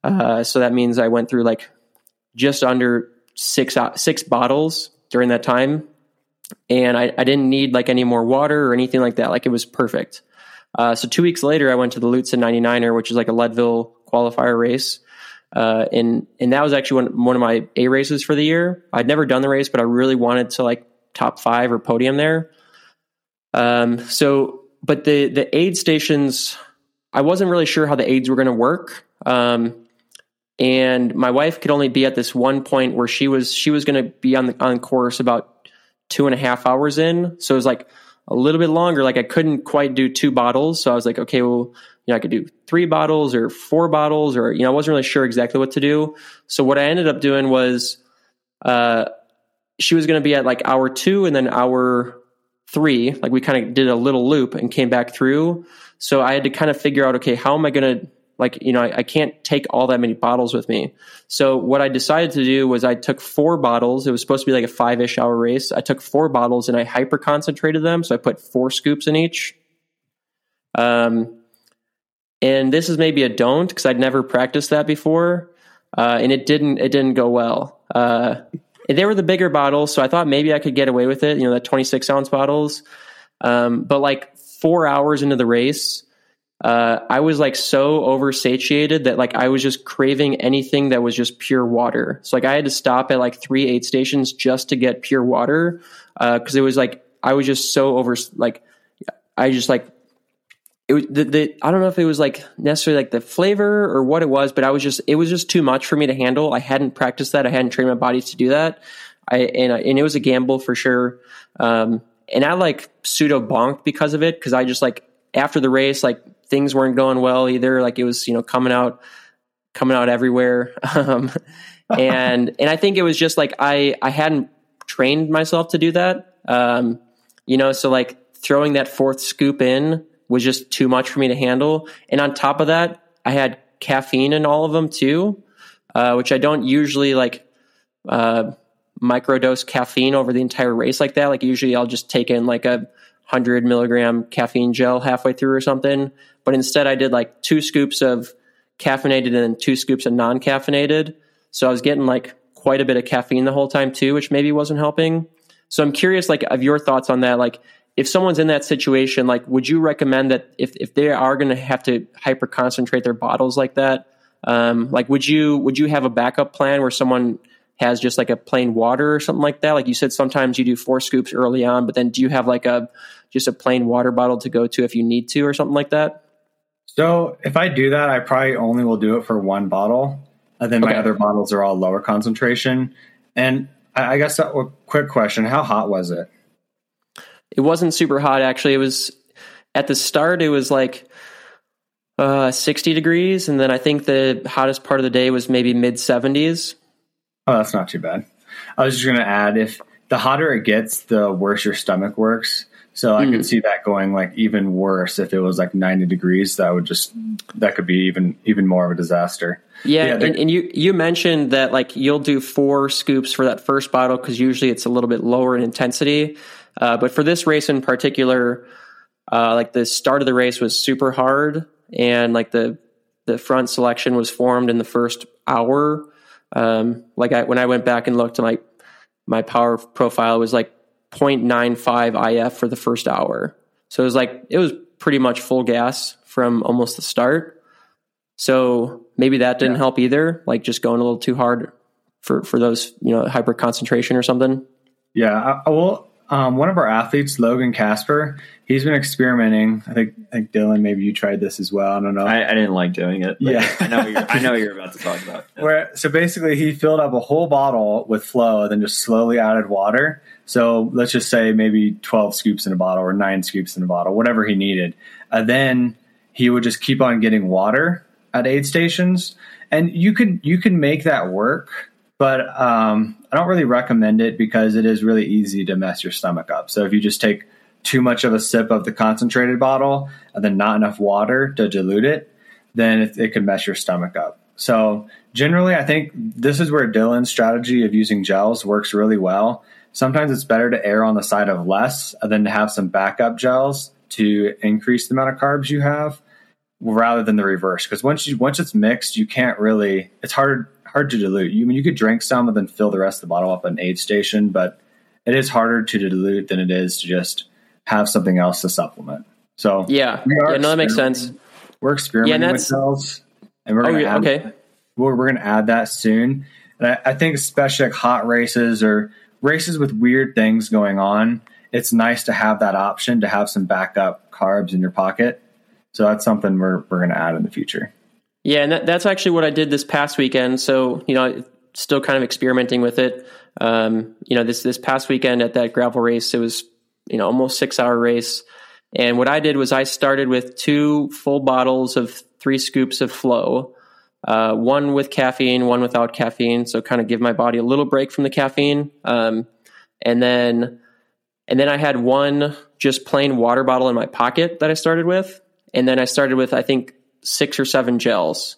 Uh, so that means I went through like just under six uh, six bottles during that time, and I, I didn't need like any more water or anything like that. Like it was perfect. Uh, so two weeks later, I went to the Lutsen 99er, which is like a Leadville qualifier race. Uh, and and that was actually one, one of my A races for the year. I'd never done the race, but I really wanted to like top five or podium there. Um, so, but the the aid stations, I wasn't really sure how the aids were going to work. Um, and my wife could only be at this one point where she was she was going to be on the on course about two and a half hours in. So it was like a little bit longer. Like I couldn't quite do two bottles. So I was like, okay, well, you know, I could do three bottles or four bottles, or you know, I wasn't really sure exactly what to do. So what I ended up doing was, uh, she was going to be at like hour two and then hour three. Like we kind of did a little loop and came back through. So I had to kind of figure out, okay, how am I going to like you know I, I, can't take all that many bottles with me. So what i decided to do was i took four bottles. It was supposed to be like a five-ish hour race. I took four bottles and i hyper concentrated them. So i put four scoops in each. Um, and this is maybe a don't because i'd never practiced that before. Uh, and it didn't it didn't go well. Uh, they were the bigger bottles so i thought maybe i could get away with it you know that 26 ounce bottles. Um, but like four hours into the race uh, I was like so oversatiated that like I was just craving anything that was just pure water. So like I had to stop at like three aid stations just to get pure water because uh, it was like I was just so over like I just like it was the, the I don't know if it was like necessarily like the flavor or what it was, but I was just it was just too much for me to handle. I hadn't practiced that. I hadn't trained my body to do that. I and and it was a gamble for sure. Um, and I like pseudo bonked because of it because I just like after the race like things weren't going well either. Like it was, you know, coming out, coming out everywhere. Um, and, and I think it was just like, I, I hadn't trained myself to do that. Um, you know, so like throwing that fourth scoop in was just too much for me to handle. And on top of that, I had caffeine in all of them too, uh, which I don't usually like, uh, microdose caffeine over the entire race like that. Like usually I'll just take in like a, 100 milligram caffeine gel halfway through or something. But instead, I did like two scoops of caffeinated and two scoops of non caffeinated. So I was getting like quite a bit of caffeine the whole time too, which maybe wasn't helping. So I'm curious, like, of your thoughts on that. Like, if someone's in that situation, like, would you recommend that if, if they are going to have to hyper concentrate their bottles like that, um, like, would you would you have a backup plan where someone has just like a plain water or something like that? Like you said, sometimes you do four scoops early on, but then do you have like a just a plain water bottle to go to if you need to or something like that? So if I do that, I probably only will do it for one bottle. And then Okay. my other bottles are all lower concentration. And I I guess a quick question: How hot was it? It wasn't super hot actually. It was at the start. It was like uh, 60 degrees, and then I think the hottest part of the day was maybe mid 70s. Oh, that's not too bad. I was just going to add if the hotter it gets, the worse your stomach works. So I mm. could see that going like even worse if it was like 90 degrees. That would just that could be even even more of a disaster. Yeah, yeah and, and, you you mentioned that like you'll do four scoops for that first bottle because usually it's a little bit lower in intensity. Uh, but for this race in particular, uh, like the start of the race was super hard, and like the the front selection was formed in the first hour. Um, like I, when I went back and looked at my my power profile was like 0.95 IF for the first hour. So it was like it was pretty much full gas from almost the start. So maybe that didn't yeah. help either, like just going a little too hard for for those, you know, hyper concentration or something. Yeah, I, well, um, one of our athletes, Logan Casper, he's been experimenting. I think, I think Dylan, maybe you tried this as well. I don't know. I, I didn't like doing it. Yeah, I know. You're, I know you're about to talk about. Yeah. Where so basically he filled up a whole bottle with flow, then just slowly added water. So let's just say maybe twelve scoops in a bottle or nine scoops in a bottle, whatever he needed. And then he would just keep on getting water at aid stations, and you could you could make that work but um, I don't really recommend it because it is really easy to mess your stomach up. So if you just take too much of a sip of the concentrated bottle and then not enough water to dilute it, then it, it could mess your stomach up. So generally, I think this is where Dylan's strategy of using gels works really well. Sometimes it's better to err on the side of less than to have some backup gels to increase the amount of carbs you have rather than the reverse. Because once you once it's mixed, you can't really. It's hard hard to dilute. You I mean you could drink some and then fill the rest of the bottle up at an aid station, but it is harder to dilute than it is to just have something else to supplement. So yeah, yeah, no, that makes sense. We're experimenting yeah, with cells, and we're going to oh, add. Okay. We're, we're going to add that soon, and I, I think especially like hot races or races with weird things going on, it's nice to have that option to have some backup carbs in your pocket. So that's something we're we're going to add in the future. Yeah, and that, that's actually what I did this past weekend. So you know, still kind of experimenting with it. Um, you know, this this past weekend at that gravel race, it was you know almost six hour race. And what I did was I started with two full bottles of three scoops of flow, uh, one with caffeine, one without caffeine. So kind of give my body a little break from the caffeine. Um, and then, and then I had one just plain water bottle in my pocket that I started with. And then I started with, I think, six or seven gels.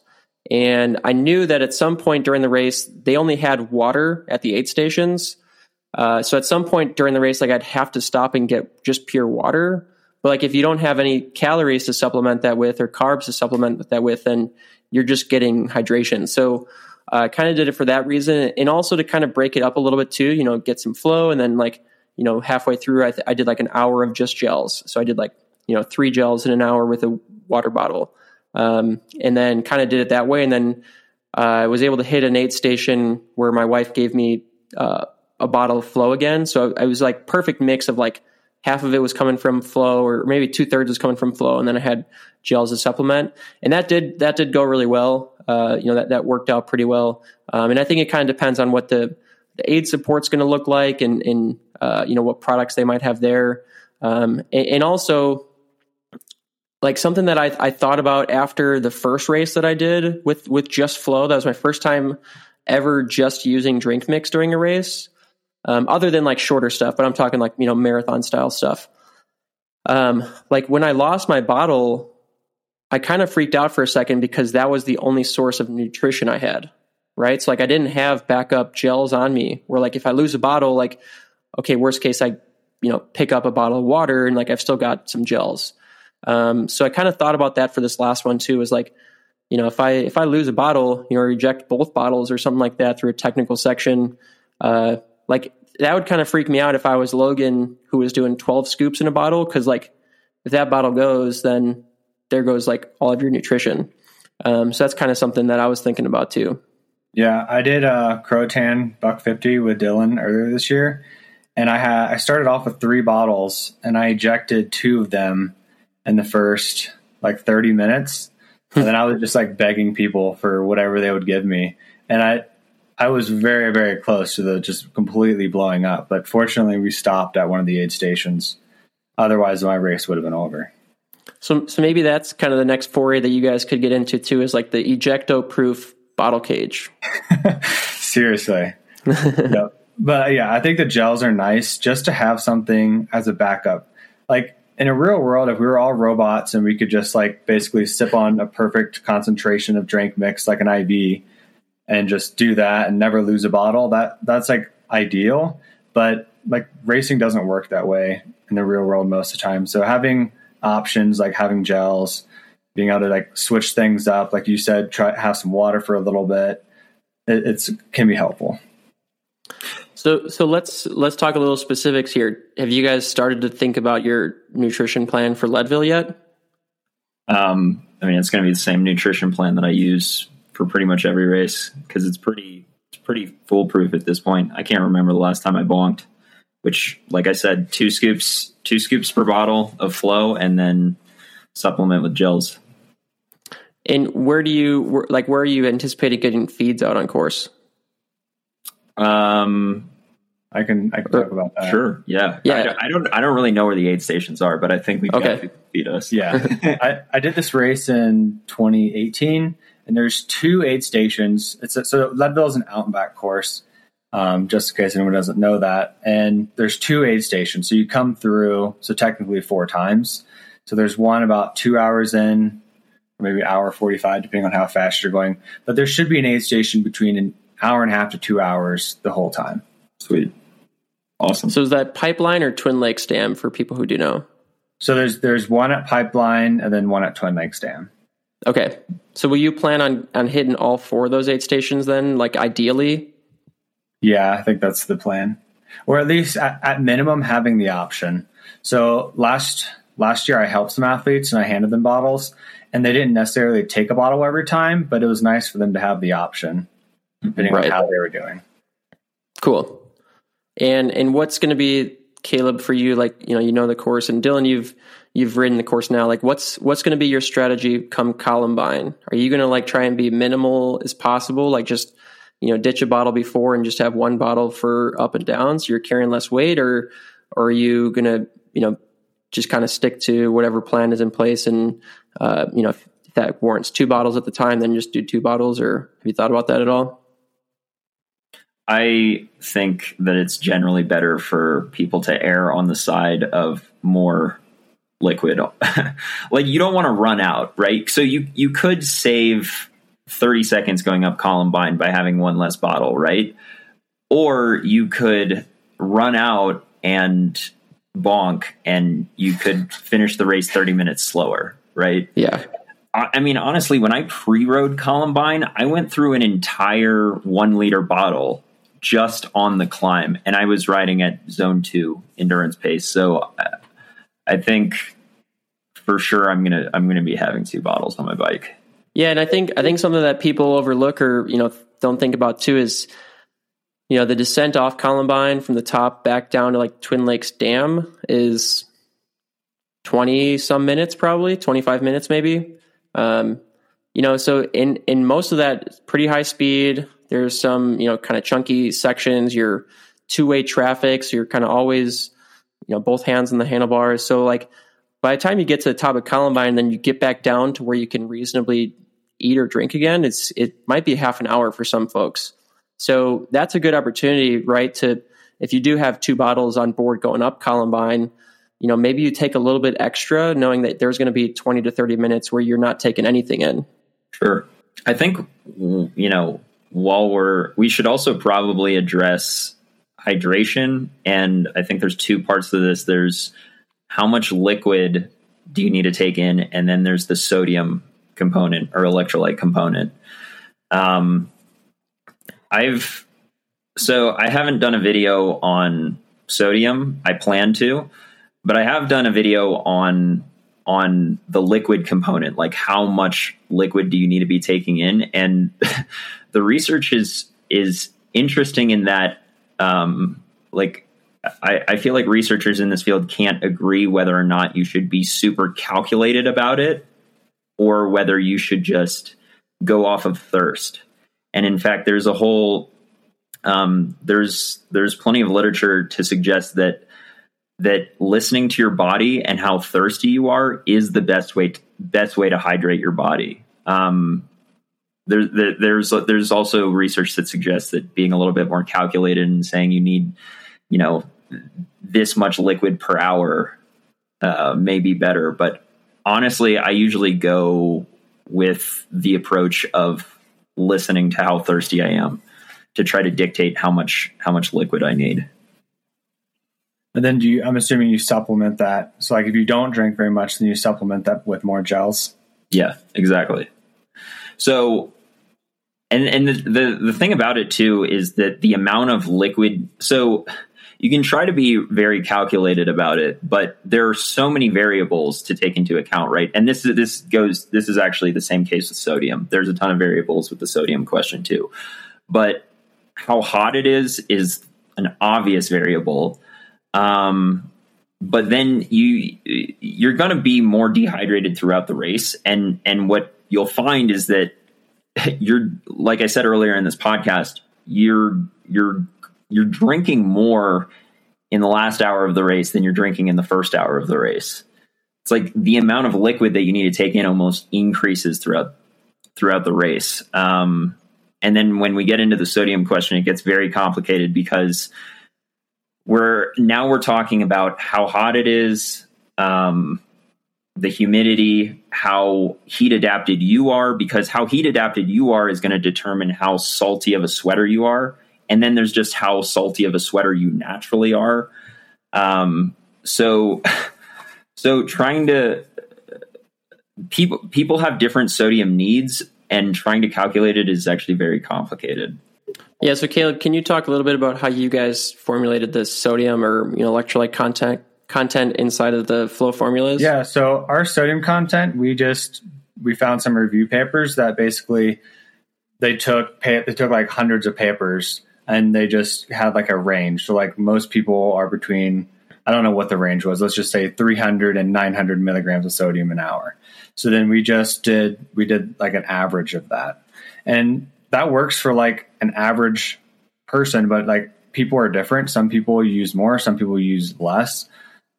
And I knew that at some point during the race, they only had water at the aid stations. Uh, so at some point during the race, like I'd have to stop and get just pure water. But like if you don't have any calories to supplement that with or carbs to supplement that with, then you're just getting hydration. So I uh, kind of did it for that reason, and also to kind of break it up a little bit too. You know, get some flow, and then like you know halfway through, I, th- I did like an hour of just gels. So I did like you know three gels in an hour with a water bottle um, and then kind of did it that way. And then uh, I was able to hit an aid station where my wife gave me uh, a bottle of flow again. So I, I was like perfect mix of like half of it was coming from flow or maybe two thirds was coming from flow. And then I had gels to supplement and that did, that did go really well. Uh, you know, that, that worked out pretty well. Um, and I think it kind of depends on what the, the aid support's going to look like and, and uh, you know, what products they might have there. Um, and, and also like something that I, I thought about after the first race that I did with with just flow. That was my first time ever just using drink mix during a race, um, other than like shorter stuff. But I'm talking like you know marathon style stuff. Um, like when I lost my bottle, I kind of freaked out for a second because that was the only source of nutrition I had. Right, so like I didn't have backup gels on me. Where like if I lose a bottle, like okay, worst case I you know pick up a bottle of water and like I've still got some gels. Um, so I kind of thought about that for this last one too. Is like, you know, if I if I lose a bottle, you know, reject both bottles or something like that through a technical section, uh, like that would kind of freak me out if I was Logan who was doing 12 scoops in a bottle because like if that bottle goes, then there goes like all of your nutrition. Um, so that's kind of something that I was thinking about too. Yeah, I did a Croatan buck 50 with Dylan earlier this year, and I had I started off with three bottles and I ejected two of them in the first like 30 minutes. and then I was just like begging people for whatever they would give me. And I, I was very, very close to the just completely blowing up. But fortunately, we stopped at one of the aid stations. Otherwise, my race would have been over. So, so maybe that's kind of the next foray that you guys could get into too, is like the ejecto proof bottle cage. Seriously. yep. But yeah, I think the gels are nice just to have something as a backup. Like in a real world, if we were all robots and we could just like basically sip on a perfect concentration of drink mix like an IV and just do that and never lose a bottle, that that's like ideal. But like racing doesn't work that way in the real world most of the time. So having options like having gels, being able to like switch things up, like you said, try have some water for a little bit, it, it's can be helpful. So so let's let's talk a little specifics here. Have you guys started to think about your nutrition plan for Leadville yet? Um, I mean, it's going to be the same nutrition plan that I use for pretty much every race because it's pretty it's pretty foolproof at this point. I can't remember the last time I bonked, which, like I said, two scoops two scoops per bottle of flow, and then supplement with gels. And where do you like? Where are you anticipating getting feeds out on course? Um, I can I can talk about that. Sure. Yeah. Yeah. I, I don't I don't really know where the aid stations are, but I think we Okay. can feed us. Yeah, I, I did this race in 2018, and there's two aid stations. It's a, so Leadville is an out and back course, um, just in case anyone doesn't know that. And there's two aid stations, so you come through. So technically four times. So there's one about two hours in, maybe hour 45, depending on how fast you're going. But there should be an aid station between an hour and a half to two hours the whole time. Sweet. Awesome. So is that Pipeline or Twin Lakes Dam for people who do know? So there's there's one at Pipeline and then one at Twin Lakes Dam. Okay. So will you plan on on hitting all four of those eight stations then? Like ideally? Yeah, I think that's the plan, or at least at, at minimum having the option. So last last year I helped some athletes and I handed them bottles, and they didn't necessarily take a bottle every time, but it was nice for them to have the option depending Right. on how they were doing. Cool. And and what's going to be Caleb for you? Like you know you know the course, and Dylan, you've you've ridden the course now. Like what's what's going to be your strategy come Columbine? Are you going to like try and be minimal as possible? Like just you know ditch a bottle before and just have one bottle for up and down, so you're carrying less weight, or or are you going to you know just kind of stick to whatever plan is in place and uh, you know if that warrants two bottles at the time, then just do two bottles. Or have you thought about that at all? I think that it's generally better for people to err on the side of more liquid. like you don't want to run out, right? So you you could save 30 seconds going up Columbine by having one less bottle, right? Or you could run out and bonk and you could finish the race 30 minutes slower, right? Yeah. I mean, honestly, when I pre-rode Columbine, I went through an entire one liter bottle just on the climb, and I was riding at zone two endurance pace. So uh, I think for sure I'm gonna I'm gonna be having two bottles on my bike. Yeah, and I think I think something that people overlook or you know don't think about too is you know the descent off Columbine from the top back down to like Twin Lakes Dam is twenty some minutes, probably twenty five minutes, maybe. Um, you know, so in in most of that, pretty high speed. There's some you know kind of chunky sections. You're two way traffic, so you're kind of always you know both hands on the handlebars. So like by the time you get to the top of Columbine, then you get back down to where you can reasonably eat or drink again. It's it might be half an hour for some folks. So that's a good opportunity, right? To if you do have two bottles on board going up Columbine, you know maybe you take a little bit extra, knowing that there's going to be twenty to thirty minutes where you're not taking anything in. Sure. I think you know while we're we should also probably address hydration, and I think there's two parts to this. There's how much liquid do you need to take in, and then there's the sodium component or electrolyte component. Um, I've so I haven't done a video on sodium. I plan to, but I have done a video on on the liquid component, like how much liquid do you need to be taking in, and the research is is interesting in that, um, like I, I feel like researchers in this field can't agree whether or not you should be super calculated about it, or whether you should just go off of thirst. And in fact, there's a whole um, there's there's plenty of literature to suggest that that listening to your body and how thirsty you are is the best way to, best way to hydrate your body. Um, there, there, there's there's also research that suggests that being a little bit more calculated and saying you need, you know, this much liquid per hour uh, may be better. But honestly, I usually go with the approach of listening to how thirsty I am to try to dictate how much how much liquid I need. And then do you I'm assuming you supplement that. So like if you don't drink very much, then you supplement that with more gels. Yeah, exactly. So and and the, the the thing about it too is that the amount of liquid so you can try to be very calculated about it, but there are so many variables to take into account, right? And this is this goes this is actually the same case with sodium. There's a ton of variables with the sodium question too. But how hot it is is an obvious variable. Um, but then you you're going to be more dehydrated throughout the race, and and what you'll find is that you're like I said earlier in this podcast, you're you're you're drinking more in the last hour of the race than you're drinking in the first hour of the race. It's like the amount of liquid that you need to take in almost increases throughout throughout the race. Um, and then when we get into the sodium question, it gets very complicated because we're now we're talking about how hot it is, um, the humidity, how heat adapted you are, because how heat adapted you are is going to determine how salty of a sweater you are. And then there's just how salty of a sweater you naturally are. Um, so, so trying to people people have different sodium needs and trying to calculate it is actually very complicated. Yeah, so Caleb, can you talk a little bit about how you guys formulated the sodium or you know electrolyte content content inside of the flow formulas? Yeah, so our sodium content, we just we found some review papers that basically they took they took like hundreds of papers and they just had like a range. So like most people are between I don't know what the range was. Let's just say 300 and 900 milligrams of sodium an hour. So then we just did we did like an average of that, and that works for like an average person. But like people are different. Some people use more. Some people use less.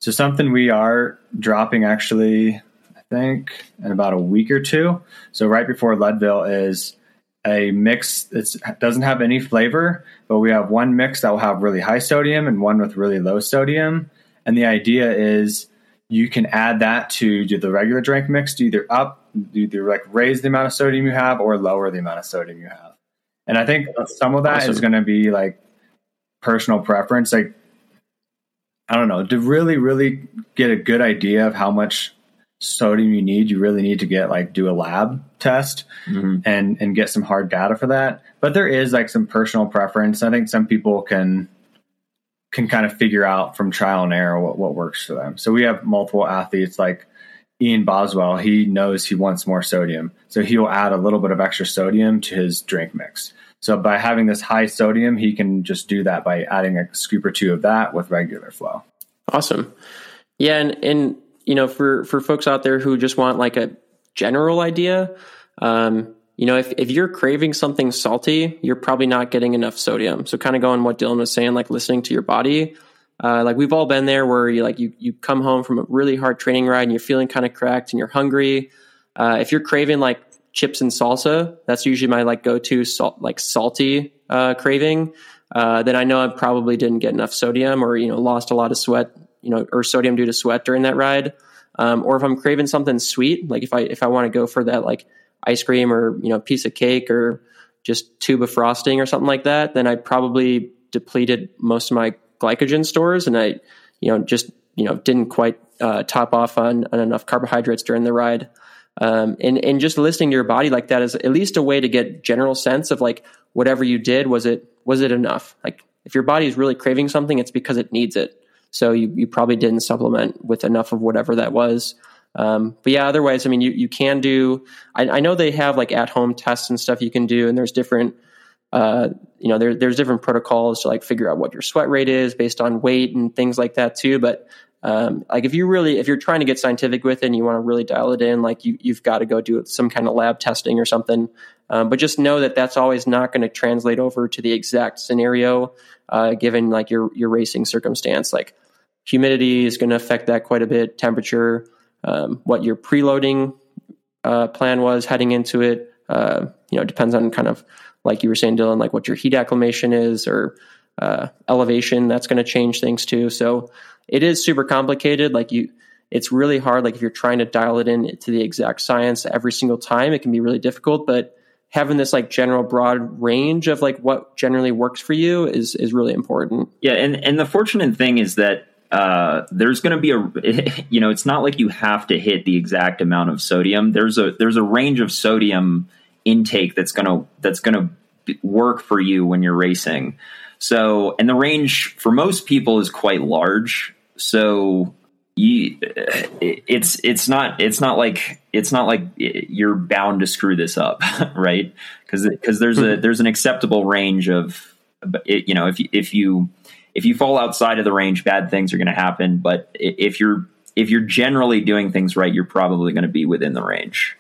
So something we are dropping actually, I think, in about a week or two. So right before Leadville is a mix it doesn't have any flavor, but we have one mix that will have really high sodium and one with really low sodium. And the idea is you can add that to the regular drink mix to either up, either like raise the amount of sodium you have or lower the amount of sodium you have. And I think some of that awesome. is going to be like personal preference. Like, I don't know, to really, really get a good idea of how much sodium you need, you really need to get like do a lab test mm-hmm. and and get some hard data for that. But there is like some personal preference. I think some people can can kind of figure out from trial and error what, what works for them. So we have multiple athletes like Ian Boswell, he knows he wants more sodium. So he'll add a little bit of extra sodium to his drink mix. So by having this high sodium, he can just do that by adding a scoop or two of that with regular flow. Awesome. Yeah, and and you know, for for folks out there who just want like a general idea, um, you know, if if you're craving something salty, you're probably not getting enough sodium. So kind of going what Dylan was saying, like listening to your body. Uh, like we've all been there where you like you you come home from a really hard training ride and you're feeling kind of cracked and you're hungry. Uh, if you're craving like chips and salsa, that's usually my like go to salt like salty uh, craving. Uh, then I know I probably didn't get enough sodium or you know lost a lot of sweat you know, or sodium due to sweat during that ride. Um, or if I'm craving something sweet, like if I if I want to go for that like ice cream or you know piece of cake or just tube of frosting or something like that, then I probably depleted most of my glycogen stores, and I you know just you know didn't quite uh, top off on, on enough carbohydrates during the ride. Um, and and just listening to your body like that is at least a way to get general sense of like whatever you did was it was it enough? Like if your body is really craving something, it's because it needs it. So you, you probably didn't supplement with enough of whatever that was. Um, but yeah, otherwise, I mean, you, you can do, I, I, know they have like at home tests and stuff you can do, and there's different, uh, you know, there, there's different protocols to like figure out what your sweat rate is based on weight and things like that too. But um, like if you really, if you're trying to get scientific with it and you want to really dial it in, like you, you've got to go do some kind of lab testing or something. Um, but just know that that's always not going to translate over to the exact scenario, uh, given like your, your racing circumstance. Like humidity is going to affect that quite a bit, temperature, um, what your preloading uh, plan was heading into it, Uh, you know, it depends on kind of like you were saying, Dylan, like what your heat acclimation is or uh, elevation. That's going to change things too. So it is super complicated. Like you, it's really hard. Like if you're trying to dial it in to the exact science every single time, it can be really difficult. But having this like general broad range of like what generally works for you is is really important. Yeah, and and the fortunate thing is that uh, there's going to be a you know it's not like you have to hit the exact amount of sodium. There's a there's a range of sodium intake that's going to that's to work for you when you're racing. So, and the range for most people is quite large. So, you, it's it's not it's not like it's not like you're bound to screw this up, right? Because because there's a mm-hmm. there's an acceptable range of you know if you, if you if you fall outside of the range, bad things are going to happen. But if you're if you're generally doing things right, you're probably going to be within the range.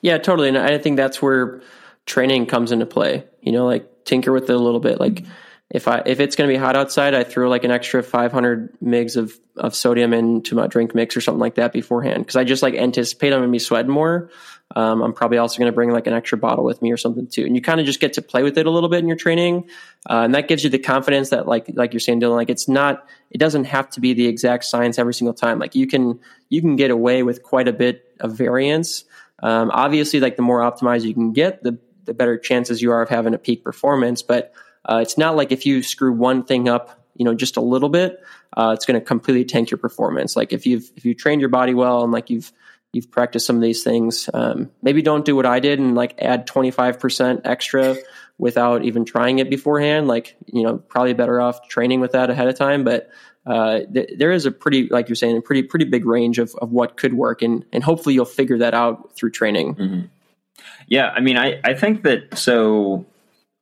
Yeah, totally. And I think that's where training comes into play. You know, like tinker with it a little bit. Like if I if it's going to be hot outside, I throw like an extra 500 mgs of of sodium into my drink mix or something like that beforehand because I just like anticipate I'm going to be sweating more. Um, I'm probably also going to bring like an extra bottle with me or something too. And you kind of just get to play with it a little bit in your training, uh, and that gives you the confidence that like like you're saying, Dylan, like it's not it doesn't have to be the exact science every single time. Like you can you can get away with quite a bit of variance. Um, obviously, like the more optimized you can get, the the better chances you are of having a peak performance. But uh, it's not like if you screw one thing up, you know, just a little bit, uh, it's going to completely tank your performance. Like if you've if you trained your body well and like you've you've practiced some of these things, um, maybe don't do what I did and like add twenty five percent extra without even trying it beforehand. Like you know, probably better off training with that ahead of time. But uh, th- there is a pretty, like you're saying, a pretty pretty big range of of what could work, and and hopefully you'll figure that out through training. Mm-hmm. Yeah, I mean, I I think that so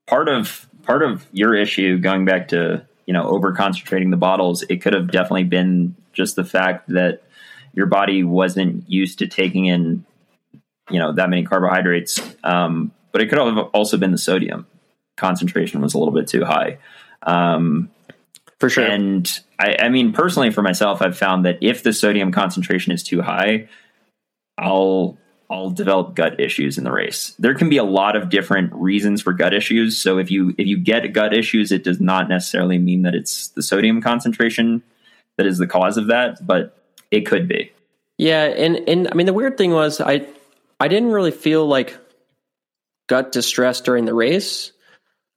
part of part of your issue going back to you know over concentrating the bottles it could have definitely been just the fact that your body wasn't used to taking in you know that many carbohydrates um, but it could have also been the sodium. Concentration was a little bit too high. Um, for sure. and I, I mean personally for myself i've found that if the sodium concentration is too high i'll I'll develop gut issues in the race. There can be a lot of different reasons for gut issues. So if you if you get gut issues, it does not necessarily mean that it's the sodium concentration that is the cause of that, but it could be. Yeah, and and I mean the weird thing was I I didn't really feel like gut distress during the race.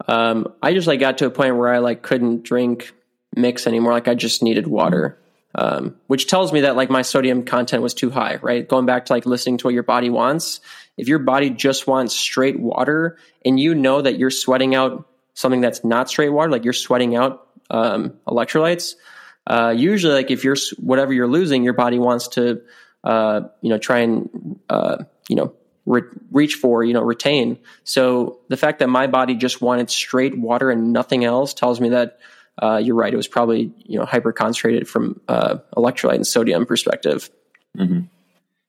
Um, I just like got to a point where I like couldn't drink mix anymore. Like I just needed water um, which tells me that like my sodium content was too high, right? Going back to like listening to what your body wants. If your body just wants straight water and you know that you're sweating out something that's not straight water, like you're sweating out um, electrolytes, uh, usually like if you're whatever you're losing, your body wants to, uh, you know, try and, uh, you know, re- reach for, you know, retain. So the fact that my body just wanted straight water and nothing else tells me that uh, you're right. It was probably you know hyper concentrated from uh, electrolyte and sodium perspective. Mm-hmm.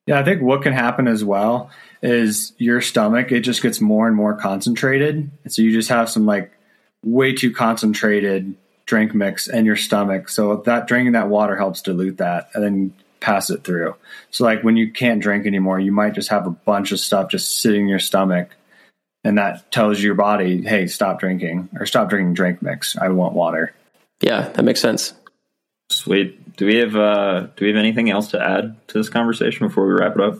Yeah, I think what can happen as well is your stomach it just gets more and more concentrated, and so you just have some like way too concentrated drink mix in your stomach. So that drinking that water helps dilute that and then pass it through. So like when you can't drink anymore, you might just have a bunch of stuff just sitting in your stomach and that tells your body, "Hey, stop drinking or stop drinking drink mix. I want water." Yeah, that makes sense. Sweet. Do we have uh, do we have anything else to add to this conversation before we wrap it up?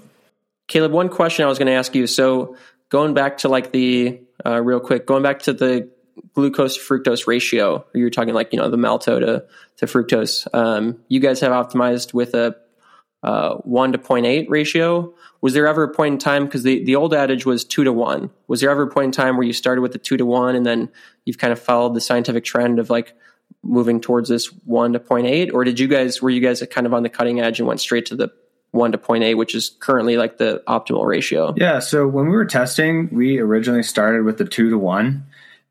Caleb, one question I was going to ask you. So going back to like the uh, real quick, going back to the glucose fructose ratio, you're talking like you know the malto to to fructose. Um, you guys have optimized with a uh, one to 0.8 ratio. Was there ever a point in time because the the old adage was two to one? Was there ever a point in time where you started with the two to one and then you've kind of followed the scientific trend of like moving towards this one to 0.8 or did you guys were you guys kind of on the cutting edge and went straight to the 1 to 0.8 which is currently like the optimal ratio? Yeah so when we were testing we originally started with the 2 to 1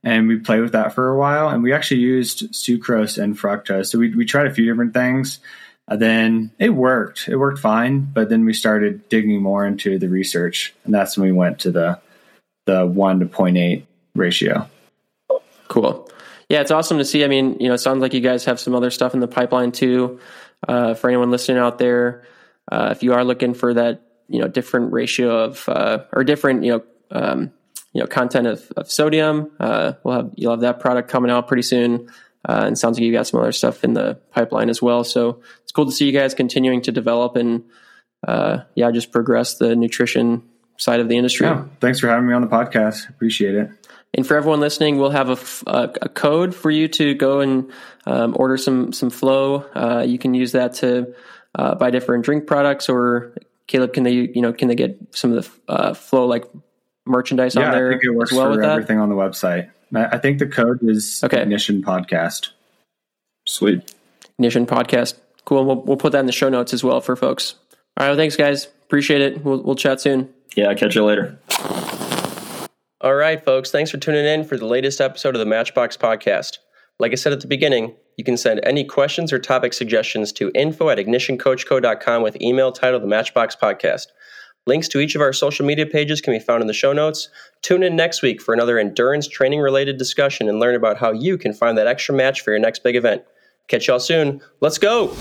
and we played with that for a while and we actually used sucrose and fructose. So we, we tried a few different things and then it worked. It worked fine but then we started digging more into the research and that's when we went to the the 1 to 0.8 ratio. Cool yeah, it's awesome to see. I mean, you know, it sounds like you guys have some other stuff in the pipeline too. Uh, for anyone listening out there, uh, if you are looking for that you know different ratio of uh, or different you know um, you know content of, of sodium. Uh, we'll have you'll have that product coming out pretty soon. Uh, and sounds like you got some other stuff in the pipeline as well. So it's cool to see you guys continuing to develop and uh, yeah, just progress the nutrition side of the industry. Yeah, thanks for having me on the podcast. Appreciate it. And for everyone listening, we'll have a, a, a code for you to go and um, order some some flow. Uh, you can use that to uh, buy different drink products, or Caleb, can they you know can they get some of the uh, flow like merchandise yeah, on there I think it works as well for with that? everything on the website. I I think the code is Okay. Ignition Podcast. Sweet. Ignition podcast. Cool. We'll, we'll put that in the show notes as well for folks. All right. Well, thanks, guys. Appreciate it. We'll, we'll chat soon. Yeah, catch you later. All right, folks. Thanks for tuning in for the latest episode of the Matchbox Podcast. Like I said at the beginning, you can send any questions or topic suggestions to info at ignitioncoachco.com with email titled the Matchbox Podcast. Links to each of our social media pages can be found in the show notes. Tune in next week for another endurance training related discussion and learn about how you can find that extra match for your next big event. Catch y'all soon. Let's go!